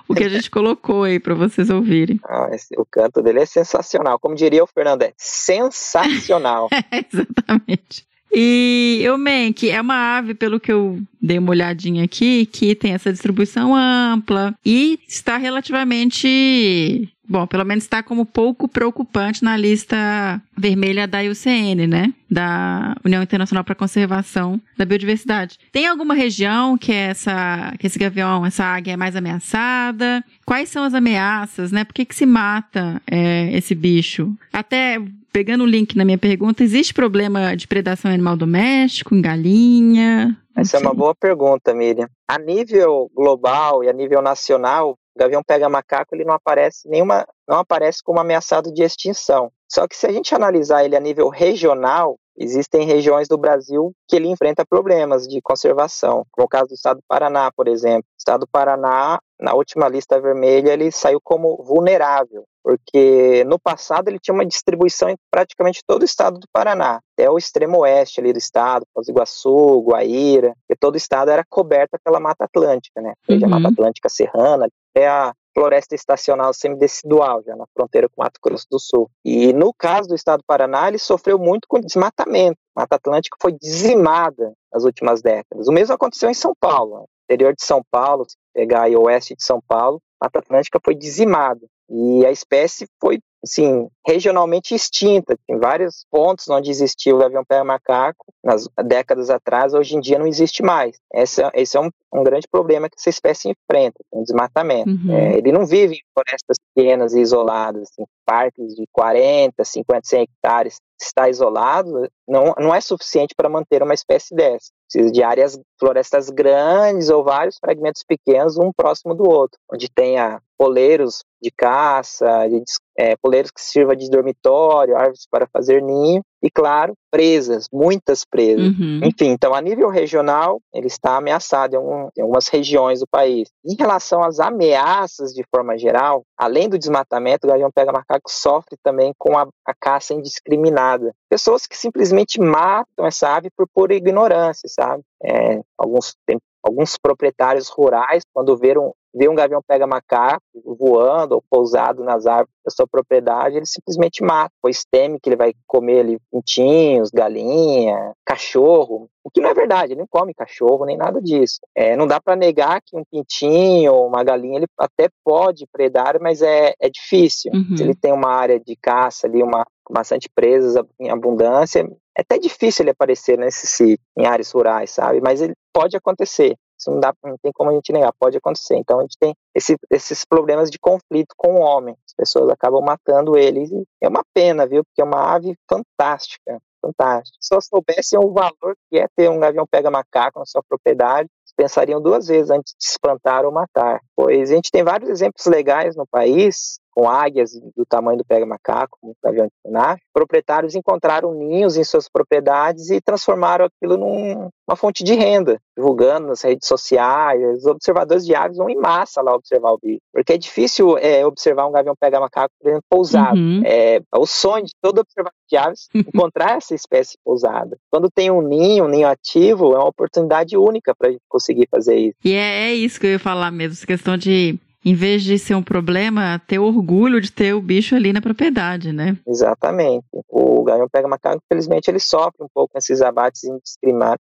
o que a gente colocou aí pra vocês ouvirem. Ah, esse- o canto dele é sensacional. Como diria o Fernando, é sensacional. Exatamente. E o Menk é uma ave, pelo que eu dei uma olhadinha aqui, que tem essa distribuição ampla e está relativamente. Bom, pelo menos está como pouco preocupante na lista vermelha da IUCN, né? Da União Internacional para a Conservação da Biodiversidade. Tem alguma região que essa, que esse gavião, essa águia é mais ameaçada? Quais são as ameaças, né? Por que, que se mata é, esse bicho? Até pegando o link na minha pergunta, existe problema de predação animal doméstico, em galinha? Essa é uma boa pergunta, Miriam. A nível global e a nível nacional, o gavião pega macaco ele não aparece nenhuma, não aparece como ameaçado de extinção. Só que se a gente analisar ele a nível regional, existem regiões do Brasil que ele enfrenta problemas de conservação, como o caso do estado do Paraná, por exemplo. O estado do Paraná, na última lista vermelha, ele saiu como vulnerável, porque no passado ele tinha uma distribuição em praticamente todo o estado do Paraná, até o extremo oeste ali do estado, Foz do Iguaçu, Guaíra, e todo o estado era coberto pela Mata Atlântica, né? Desde a Uhum. Mata Atlântica Serrana até a floresta estacional semidecidual, já na fronteira com Mato Grosso do Sul. E no caso do estado do Paraná, ele sofreu muito com desmatamento. A Mata Atlântica foi dizimada nas últimas décadas. O mesmo aconteceu em São Paulo. No interior de São Paulo, se pegar aí o oeste de São Paulo, a Mata Atlântica foi dizimada. E a espécie foi assim, regionalmente extinta. Tem vários pontos onde existiu o gavião pega-macaco nas décadas atrás, hoje em dia não existe mais. Esse, esse é um, um grande problema que essa espécie enfrenta, o desmatamento. Uhum. É, ele não vive em florestas pequenas e isoladas, assim, parques de 40, 50, 100 hectares está isolado não, não é suficiente para manter uma espécie dessa. Precisa de áreas, florestas grandes ou vários fragmentos pequenos, um próximo do outro, onde tenha poleiros de caça, de, é, poleiros que sirva de dormitório, árvores para fazer ninho e, claro, presas, muitas presas. Uhum. Enfim, então, a nível regional, ele está ameaçado em, um, em, algumas regiões do país. Em relação às ameaças de forma geral, além do desmatamento, o gavião pega-macaco sofre também com a, a caça indiscriminada. Pessoas que simplesmente matam essa ave por pura ignorância, sabe? É, alguns, tem alguns proprietários rurais, quando viram vê um gavião pega macaco voando ou pousado nas árvores da sua propriedade, ele simplesmente mata, pois teme que ele vai comer ali pintinhos, galinha, cachorro, o que não é verdade, ele não come cachorro nem nada disso. É, não dá para negar que um pintinho ou uma galinha ele até pode predar, mas é, é difícil. Uhum. Se ele tem uma área de caça ali, uma bastante presas em abundância, é até difícil ele aparecer nesse sítio, em áreas rurais, sabe? Mas ele pode acontecer. Isso não, dá, não tem como a gente negar, pode acontecer. Então a gente tem esse, esses problemas de conflito com o homem. As pessoas acabam matando eles. É uma pena, viu? Porque é uma ave fantástica, fantástica. Se só soubessem o valor que é ter um gavião pega-macaco na sua propriedade, pensariam duas vezes antes de espantar ou matar. Pois a gente tem vários exemplos legais no país com águias do tamanho do pega-macaco, como o avião de proprietários encontraram ninhos em suas propriedades e transformaram aquilo numa fonte de renda, divulgando nas redes sociais. Os observadores de aves vão em massa lá observar o bicho, porque é difícil é, observar um gavião pega-macaco, por exemplo, pousado. Uhum. É, é, o sonho de todo observador de aves encontrar essa espécie pousada. Quando tem um ninho, um ninho ativo, é uma oportunidade única para a gente conseguir fazer isso. E é, é isso que eu ia falar mesmo, essa questão de em vez de ser um problema, ter orgulho de ter o bicho ali na propriedade, né? Exatamente. O gavião pega macaco, infelizmente, ele sofre um pouco com esses abates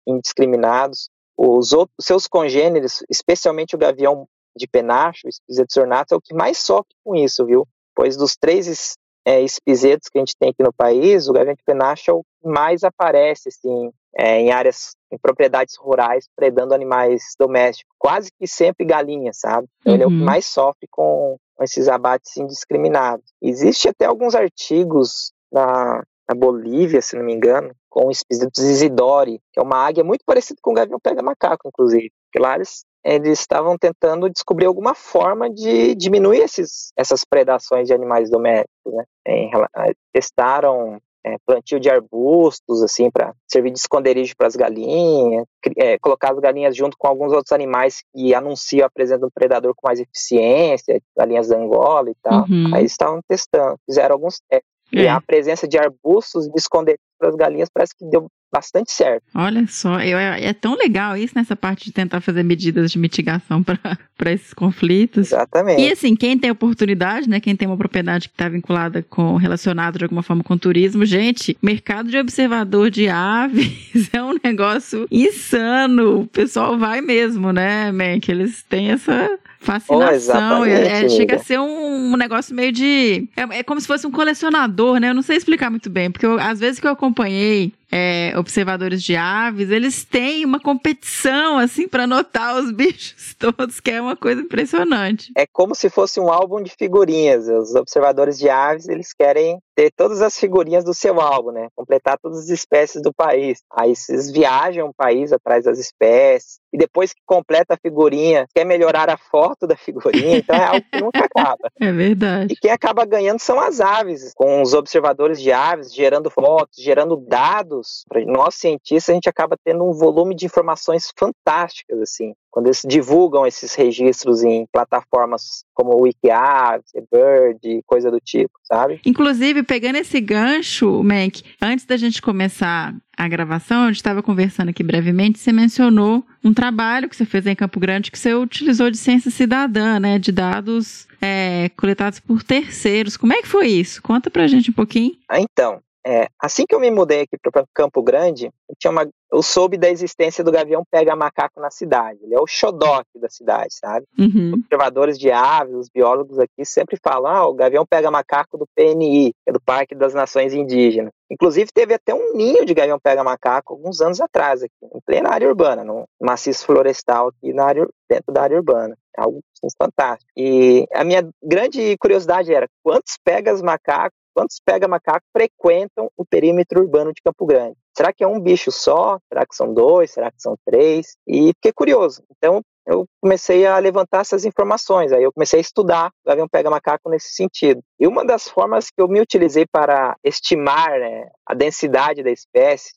indiscriminados. Os outros, seus congêneres, especialmente o gavião de penacho, o espiseto ornato, é o que mais sofre com isso, viu? Pois dos três é, espisetos que a gente tem aqui no país, o gavião de penacho é o que mais aparece, assim, é, em áreas, em propriedades rurais, predando animais domésticos, quase que sempre galinhas, sabe? Uhum. Ele é o que uhum. mais sofre com, esses abates indiscriminados. Existe até alguns artigos na, na Bolívia, se não me engano, com o Espisetus isidori, que é uma águia muito parecida com o gavião pega-macaco, inclusive. Porque lá eles, eles estavam tentando descobrir alguma forma de diminuir esses, essas predações de animais domésticos. Né? Em, testaram é, plantio de arbustos, assim, para servir de esconderijo para as galinhas, é, colocar as galinhas junto com alguns outros animais que anunciam a presença um predador com mais eficiência, galinhas da Angola e tal. Uhum. Aí estavam testando, fizeram alguns testes. É. E a presença de arbustos de esconderijo para as galinhas parece que deu bastante certo. Olha só, eu, é tão legal isso nessa parte de tentar fazer medidas de mitigação para esses conflitos. Exatamente. E assim, quem tem oportunidade, né, quem tem uma propriedade que está vinculada com, relacionado de alguma forma com turismo, gente, mercado de observador de aves é um negócio insano. O pessoal vai mesmo, né, man, que eles têm essa fascinação. Oh, é, chega a ser um, um negócio meio de. É, é, como se fosse um colecionador, né? Eu não sei explicar muito bem, porque eu, às vezes que eu acompanhei é, observadores de aves, eles têm uma competição, assim, para anotar os bichos todos, que é uma coisa impressionante. É como se fosse um álbum de figurinhas. Os observadores de aves, eles querem ter todas as figurinhas do seu álbum, né? Completar todas as espécies do país. Aí vocês viajam o país atrás das espécies, e depois que completa a figurinha, quer melhorar a foto da figurinha, então é algo que nunca acaba. É verdade. E quem acaba ganhando são as aves, com os observadores de aves gerando fotos, gerando dados. Para nós cientistas, a gente acaba tendo um volume de informações fantásticas, assim quando eles divulgam esses registros em plataformas como o WikiAves, Bird, coisa do tipo, sabe? Inclusive, pegando esse gancho, Mac, antes da gente começar a gravação, a gente estava conversando aqui brevemente, você mencionou um trabalho que você fez em Campo Grande que você utilizou de ciência cidadã, né, de dados é, coletados por terceiros. Como é que foi isso? Conta pra gente um pouquinho. Ah, então, É, assim que eu me mudei aqui para Campo Grande, eu, tinha uma, eu soube da existência do gavião pega macaco na cidade. Ele é o xodóque da cidade, sabe? Uhum. Observadores de aves, os biólogos aqui sempre falam: ah, o gavião pega macaco do PNI, que é do Parque das Nações Indígenas. Inclusive, teve até um ninho de gavião pega macaco alguns anos atrás, aqui, em plena área urbana, no maciço florestal aqui na área, dentro da área urbana. Algo assim, fantástico. E a minha grande curiosidade era quantos pegas macacos quantos pega-macaco frequentam o perímetro urbano de Campo Grande? Será que é um bicho só? Será que são dois? Será que são três? E fiquei curioso. Então, eu comecei a levantar essas informações. Aí eu comecei a estudar o avião pega-macaco nesse sentido. E uma das formas que eu me utilizei para estimar né, a densidade da espécie,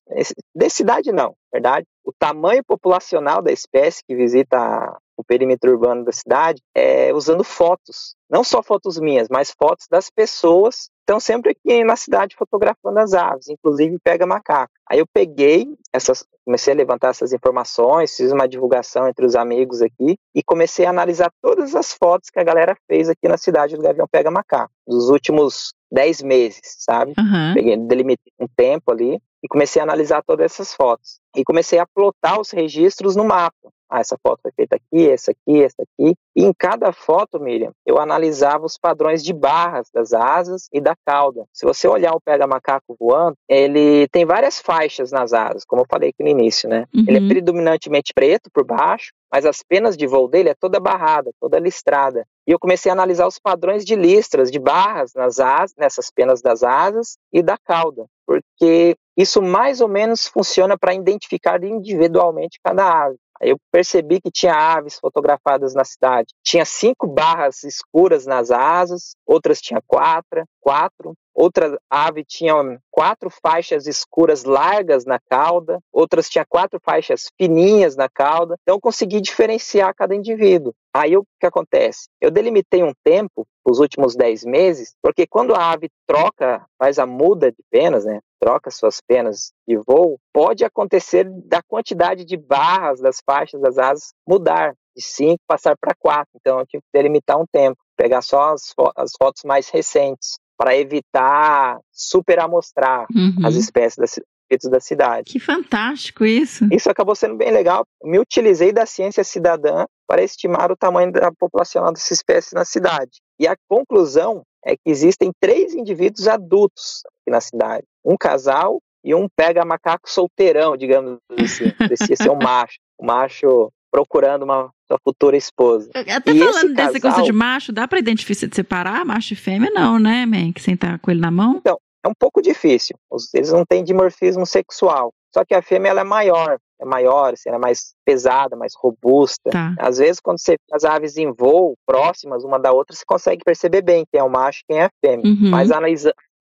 densidade não, verdade? O tamanho populacional da espécie que visita o perímetro urbano da cidade, é usando fotos. Não só fotos minhas, mas fotos das pessoas estão sempre aqui na cidade fotografando as aves, inclusive pega macaco. Aí eu peguei essas, comecei a levantar essas informações, fiz uma divulgação entre os amigos aqui e comecei a analisar todas as fotos que a galera fez aqui na cidade do Gavião Pega Macaco, dos últimos 10 meses, sabe? Uhum. Peguei, delimitei um tempo ali e comecei a analisar todas essas fotos. E comecei a plotar os registros no mapa. Ah, essa foto foi feita aqui, essa aqui, essa aqui. E em cada foto, Miriam, eu analisava os padrões de barras das asas e da cauda. Se você olhar o pega macaco voando, ele tem várias faixas nas asas, como eu falei aqui no início, né? Uhum. Ele é predominantemente preto por baixo, mas as penas de voo dele é toda barrada, toda listrada. E eu comecei a analisar os padrões de listras, de barras nas asas, nessas penas das asas e da cauda, porque isso mais ou menos funciona para identificar individualmente cada ave. Eu percebi que tinha aves fotografadas na cidade. Tinha cinco barras escuras nas asas, outras tinha quatro, quatro. Outra ave tinha quatro faixas escuras largas na cauda, outras tinha quatro faixas fininhas na cauda. Então eu consegui diferenciar cada indivíduo. Aí o que acontece? Eu delimitei um tempo, os últimos dez meses, porque quando a ave troca, faz a muda de penas, né? Troca suas penas de voo, pode acontecer da quantidade de barras das faixas das asas mudar de cinco passar para quatro. Então eu tive que delimitar um tempo, pegar só as, fo as fotos mais recentes para evitar superamostrar Uhum. as espécies da, espíritos da cidade. Que fantástico isso. Isso acabou sendo bem legal. Me utilizei da ciência cidadã para estimar o tamanho da população dessa espécie na cidade. E a conclusão é que existem três indivíduos adultos aqui na cidade: um casal e um pega macaco solteirão, digamos assim. Parecia ser um macho, um macho procurando uma sua futura esposa. Até E falando dessa casal- coisa de macho, dá pra identificar, separar macho e fêmea? Não, né, man? Que sentar com ele na mão? É um pouco difícil. Eles não têm dimorfismo sexual. Só que a fêmea ela é maior, é maior, assim, ela é mais pesada, mais robusta. Tá. Às vezes, quando você as aves em voo, próximas uma da outra, você consegue perceber bem quem é o macho e quem é a fêmea. Uhum. Mas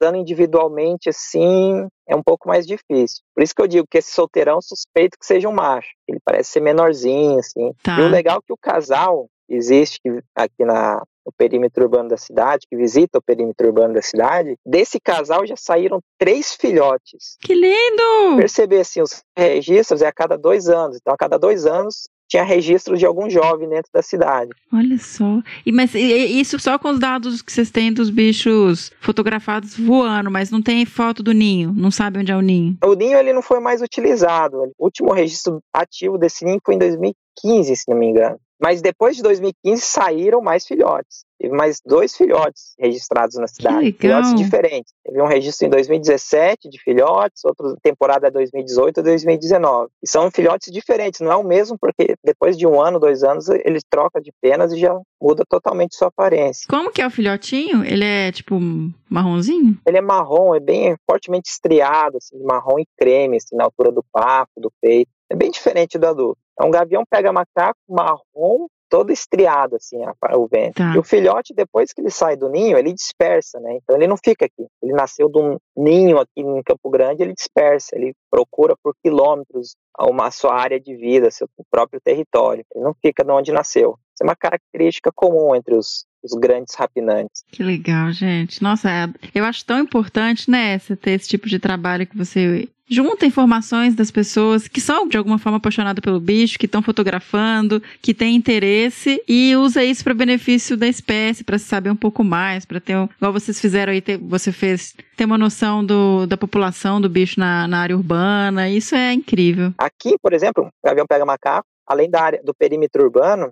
analisando individualmente, assim, é um pouco mais difícil. Por isso que eu digo que esse solteirão suspeito que seja um macho. Ele parece ser menorzinho, assim. Tá. E o legal é que o casal existe aqui na, no perímetro urbano da cidade, que visita o perímetro urbano da cidade, desse casal já saíram três filhotes. Que lindo! Perceber, assim, os registros é a cada dois anos. Então, a cada dois anos, tinha registro de algum jovem dentro da cidade. Olha só. E, mas isso só com os dados que vocês têm dos bichos fotografados voando, mas não tem foto do ninho. Não sabe onde é o ninho. O ninho ele não foi mais utilizado. O último registro ativo desse ninho foi em 2015, se não me engano. Mas depois de 2015 saíram mais filhotes. Teve mais dois filhotes registrados na cidade. Filhotes diferentes. Teve um registro em 2017 de filhotes, outra temporada é 2018 e 2019. E são filhotes diferentes, não é o mesmo, porque depois de um ano, dois anos, ele troca de penas e já muda totalmente sua aparência. Como que é o filhotinho? Ele é tipo marronzinho? Ele é marrom, é bem fortemente estriado, assim, marrom e creme, assim, na altura do papo, do peito. É bem diferente do adulto. É um gavião pega macaco marrom, todo estriado, assim, a- o vento. Tá. E o filhote, depois que ele sai do ninho, ele dispersa, né? Então ele não fica aqui. Ele nasceu de um ninho aqui em Campo Grande, ele dispersa, ele procura por quilômetros uma sua área de vida, seu próprio território. Ele não fica de onde nasceu. Isso é uma característica comum entre os, os grandes rapinantes. Que legal, gente. Nossa, é- eu acho tão importante, né, você ter esse tipo de trabalho que você junta informações das pessoas que são de alguma forma apaixonadas pelo bicho, que estão fotografando, que têm interesse e usa isso para benefício da espécie, para saber um pouco mais, para ter, igual vocês fizeram aí, ter, você fez, ter uma noção do, da população do bicho na, na área urbana. Isso é incrível. Aqui, por exemplo, o avião pega macaco, além da área, do perímetro urbano,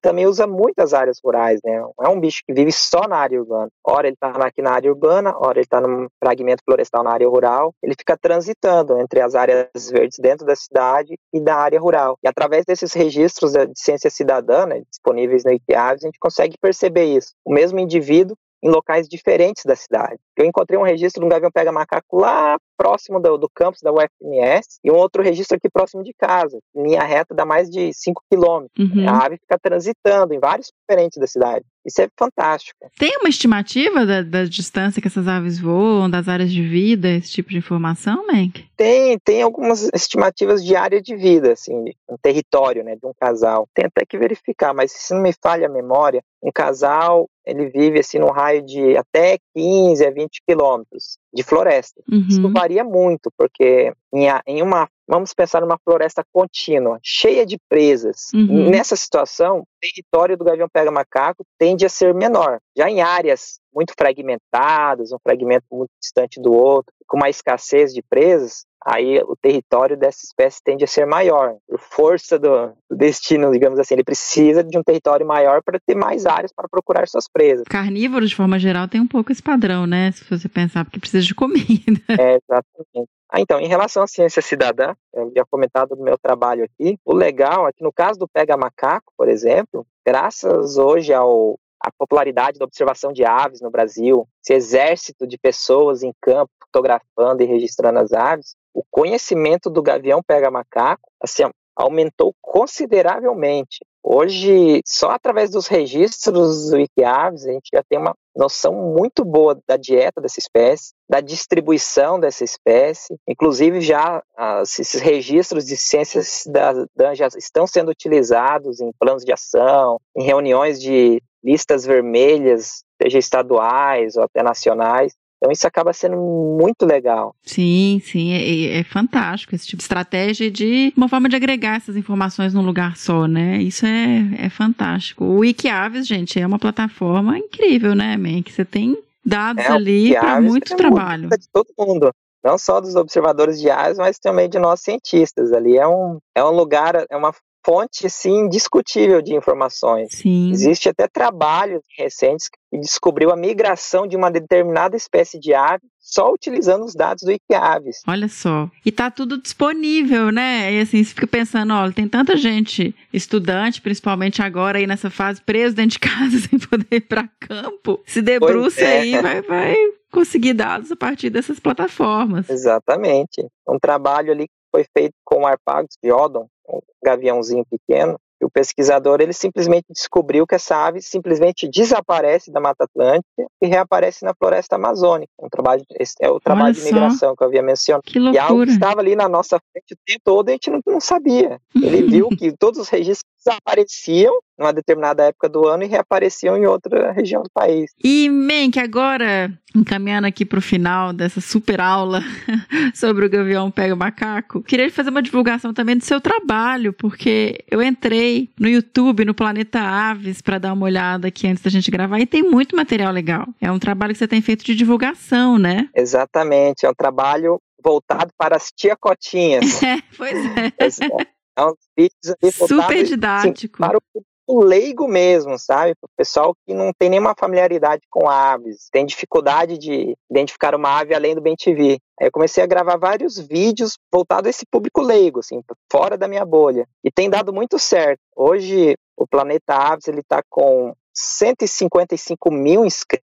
também usa muitas áreas rurais, né? É um bicho que vive só na área urbana. Ora ele está aqui na área urbana, ora ele está num fragmento florestal na área rural. Ele fica transitando entre as áreas verdes dentro da cidade e da área rural. E através desses registros de ciência cidadã, né, disponíveis no ICAVES, a gente consegue perceber isso. O mesmo indivíduo em locais diferentes da cidade. Eu encontrei um registro de um gavião pega-macaco lá próximo do, do, campus da UFMS e um outro registro aqui próximo de casa. Linha reta dá mais de 5 quilômetros. Uhum. A ave fica transitando em vários diferentes da cidade. Isso é fantástico. Tem uma estimativa da, da, distância que essas aves voam, das áreas de vida, esse tipo de informação, Mank? Tem, tem algumas estimativas de área de vida, assim, um território, né, de um casal. Tem até que verificar, mas se não me falha a memória, um casal, ele vive assim num raio de até 15 a 20 quilômetros de floresta. Uhum. Isso varia muito, porque em, em, uma, vamos pensar numa floresta contínua, cheia de presas. Uhum. Nessa situação, o território do gavião pega-macaco tende a ser menor. Já em áreas muito fragmentadas, um fragmento muito distante do outro, com uma escassez de presas, aí o território dessa espécie tende a ser maior. Por força do, do destino, digamos assim, ele precisa de um território maior para ter mais áreas para procurar suas presas. Carnívoro, de forma geral, tem um pouco esse padrão, né? Se você pensar, porque precisa de comida. É, exatamente. Ah, então, em relação à ciência cidadã, eu já comentado do meu trabalho aqui, o legal é que no caso do Pega Macaco, por exemplo, graças hoje ao a popularidade da observação de aves no Brasil, esse exército de pessoas em campo fotografando e registrando as aves, o conhecimento do gavião pega macaco assim, aumentou consideravelmente. Hoje, só através dos registros do Wikiaves, a gente já tem uma noção muito boa da dieta dessa espécie, da distribuição dessa espécie. Inclusive, já ah, esses registros de ciências cidadãs já estão sendo utilizados em planos de ação, em reuniões de listas vermelhas, seja estaduais ou até nacionais, então isso acaba sendo muito legal. Sim, sim, é, é, fantástico esse tipo de estratégia de uma forma de agregar essas informações num lugar só, né? Isso é, é fantástico. O Wikiaves, gente, é uma plataforma incrível, né, Man? Que você tem dados é, ali para muito é trabalho. De todo mundo não só dos observadores de aves, mas também de nós cientistas. Ali é um, é um lugar, é uma fonte sim indiscutível de informações. Sim. Existe até trabalhos recentes que descobriu a migração de uma determinada espécie de ave só utilizando os dados do Wikiaves. Olha só. E tá tudo disponível, né? E assim, você fica pensando, olha, tem tanta gente, estudante, principalmente agora aí nessa fase, preso dentro de casa sem poder ir para campo. Se debruça é. aí, vai, vai conseguir dados a partir dessas plataformas. Exatamente. Um trabalho ali que foi feito com o Arpagos Odon, um gaviãozinho pequeno, e o pesquisador ele simplesmente descobriu que essa ave simplesmente desaparece da Mata Atlântica e reaparece na floresta amazônica. Um trabalho, esse é o trabalho Olha de migração só. que eu havia mencionado. Que loucura. E algo que estava ali na nossa frente o tempo todo e a gente não, não sabia. Ele viu que todos os registros desapareciam numa determinada época do ano e reapareciam em outra região do país. E, Menk, agora, encaminhando aqui para o final dessa super aula sobre o Gavião Pega Macaco, queria fazer uma divulgação também do seu trabalho, porque eu entrei no YouTube, no Planeta Aves, para dar uma olhada aqui antes da gente gravar, e tem muito material legal. É um trabalho que você tem feito de divulgação, né? Exatamente, é um trabalho voltado para as tia cotinhas. É, pois é. É uns vídeos ali Super didático. Assim, para o leigo mesmo, sabe? Para o pessoal que não tem nenhuma familiaridade com aves, tem dificuldade de identificar uma ave além do bem TV. Aí eu comecei a gravar vários vídeos voltados a esse público leigo, assim, fora da minha bolha. E tem dado muito certo. Hoje, o Planeta Aves, ele está com 155 mil inscritos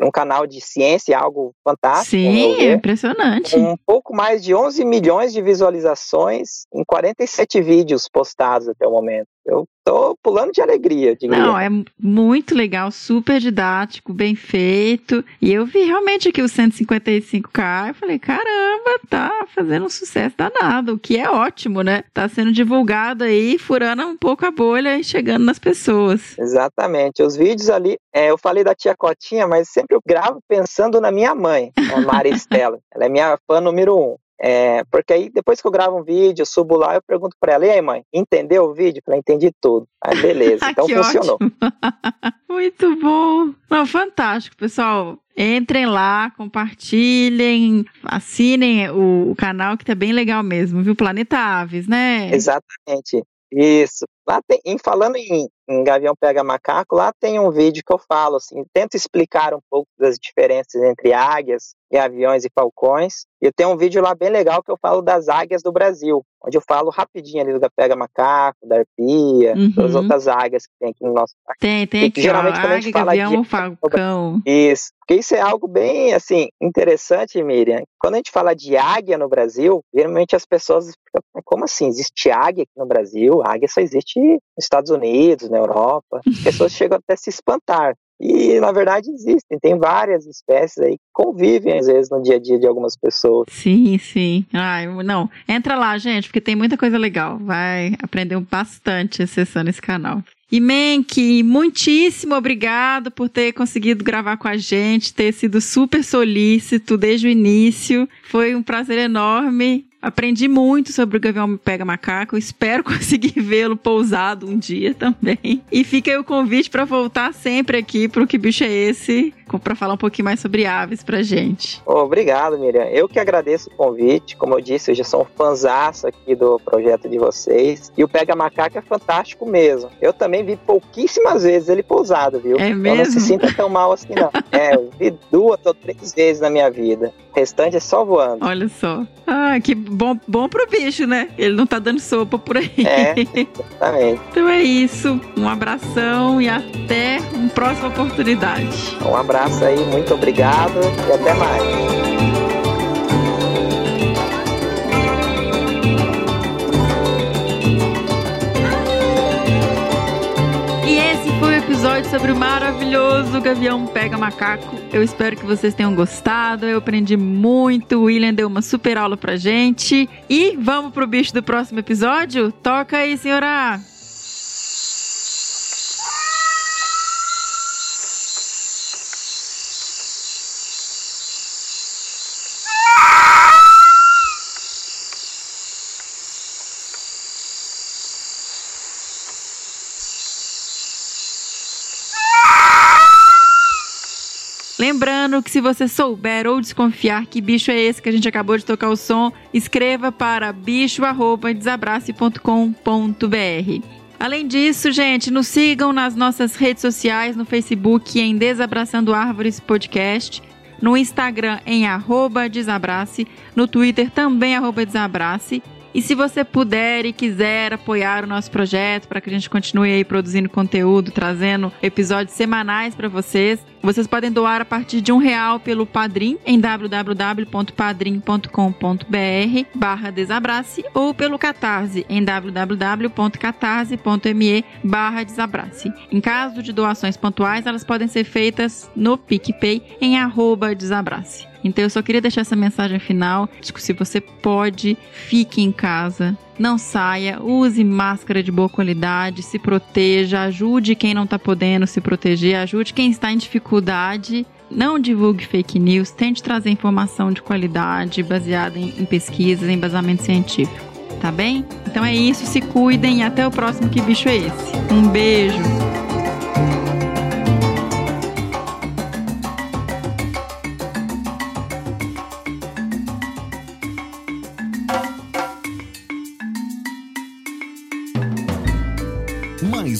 um canal de ciência, algo fantástico. Sim, é impressionante. Um pouco mais de 11 milhões de visualizações em 47 vídeos postados até o momento. Eu tô pulando de alegria, diria. Não, é muito legal, super didático, bem feito. E eu vi realmente aqui o 155k, eu falei, caramba, tá fazendo um sucesso danado, o que é ótimo, né? Tá sendo divulgado aí, furando um pouco a bolha e chegando nas pessoas. Exatamente. Os vídeos ali, é, eu falei da tia Cotinha, mas sempre eu gravo pensando na minha mãe, a Mari Estela. Ela é minha fã número um. É, porque aí depois que eu gravo um vídeo, subo lá, eu pergunto para ela, e aí mãe, entendeu o vídeo? Falei, entendi tudo. Aí beleza, então funcionou. Muito bom. Não, fantástico, pessoal. Entrem lá, compartilhem, assinem o, o, canal que tá bem legal mesmo, viu? Planeta Aves, né? Exatamente. Isso. Lá tem, em falando em, em Gavião Pega Macaco, lá tem um vídeo que eu falo, assim, tento explicar um pouco das diferenças entre águias, gaviões e falcões. E eu tenho um vídeo lá bem legal que eu falo das águias do Brasil, onde eu falo rapidinho ali do Pega Macaco, da arpia, uhum. das outras águias que tem aqui no nosso país. Tem, tem aqui, geralmente ó, quando águia, a gente fala gavião, de falcão. Isso. Porque isso é algo bem, assim, interessante, Miriam. Quando a gente fala de águia no Brasil, geralmente as pessoas ficam, como assim? Existe águia aqui no Brasil? A águia só existe nos Estados Unidos, na Europa. As pessoas chegam até a se espantar. E, na verdade, existem. Tem várias espécies aí que convivem, às vezes, no dia a dia de algumas pessoas. Sim, sim. Ai, não. Entra lá, gente, porque tem muita coisa legal. Vai aprender bastante acessando esse canal. E Menk, muitíssimo obrigado por ter conseguido gravar com a gente, ter sido super solícito desde o início. Foi um prazer enorme. Aprendi muito sobre o Gavião Pega Macaco. Espero conseguir vê-lo pousado um dia também. E fica aí o convite para voltar sempre aqui para o Que Bicho é Esse? Para falar um pouquinho mais sobre aves pra gente. Obrigado, Miriam. Eu que agradeço o convite. Como eu disse, eu já sou um fanzaço aqui do projeto de vocês. E o Pega Macaco é fantástico mesmo. Eu também vi pouquíssimas vezes ele pousado, viu? É mesmo? Eu não se sinta tão mal assim, não. é, eu vi duas ou três vezes na minha vida. O restante é só voando. Olha só. Ah, que bom, bom pro bicho, né? Ele não tá dando sopa por aí. É, exatamente. então é isso. Um abração e até uma próxima oportunidade. Um abraço aí, muito obrigado e até mais. episódio sobre o maravilhoso Gavião Pega Macaco. Eu espero que vocês tenham gostado. Eu aprendi muito. O William deu uma super aula pra gente. E vamos pro bicho do próximo episódio? Toca aí, senhora! Lembrando que se você souber ou desconfiar que bicho é esse que a gente acabou de tocar o som, escreva para bicho@desabrace.com.br. Além disso, gente, nos sigam nas nossas redes sociais, no Facebook em Desabraçando Árvores Podcast, no Instagram em arroba Desabrace, no Twitter também arroba Desabrace e se você puder e quiser apoiar o nosso projeto para que a gente continue aí produzindo conteúdo, trazendo episódios semanais para vocês, vocês podem doar a partir de um real pelo Padrim em www.padrim.com.br barra Desabrace ou pelo Catarse em www.catarse.me barra Desabrace. Em caso de doações pontuais, elas podem ser feitas no PicPay em arroba Desabrace. Então eu só queria deixar essa mensagem final. Se você pode, fique em casa. Não saia, use máscara de boa qualidade, se proteja, ajude quem não está podendo se proteger, ajude quem está em dificuldade. Não divulgue fake news, tente trazer informação de qualidade baseada em, em pesquisas, em embasamento científico. Tá bem? Então é isso, se cuidem e até o próximo Que Bicho é Esse? Um beijo!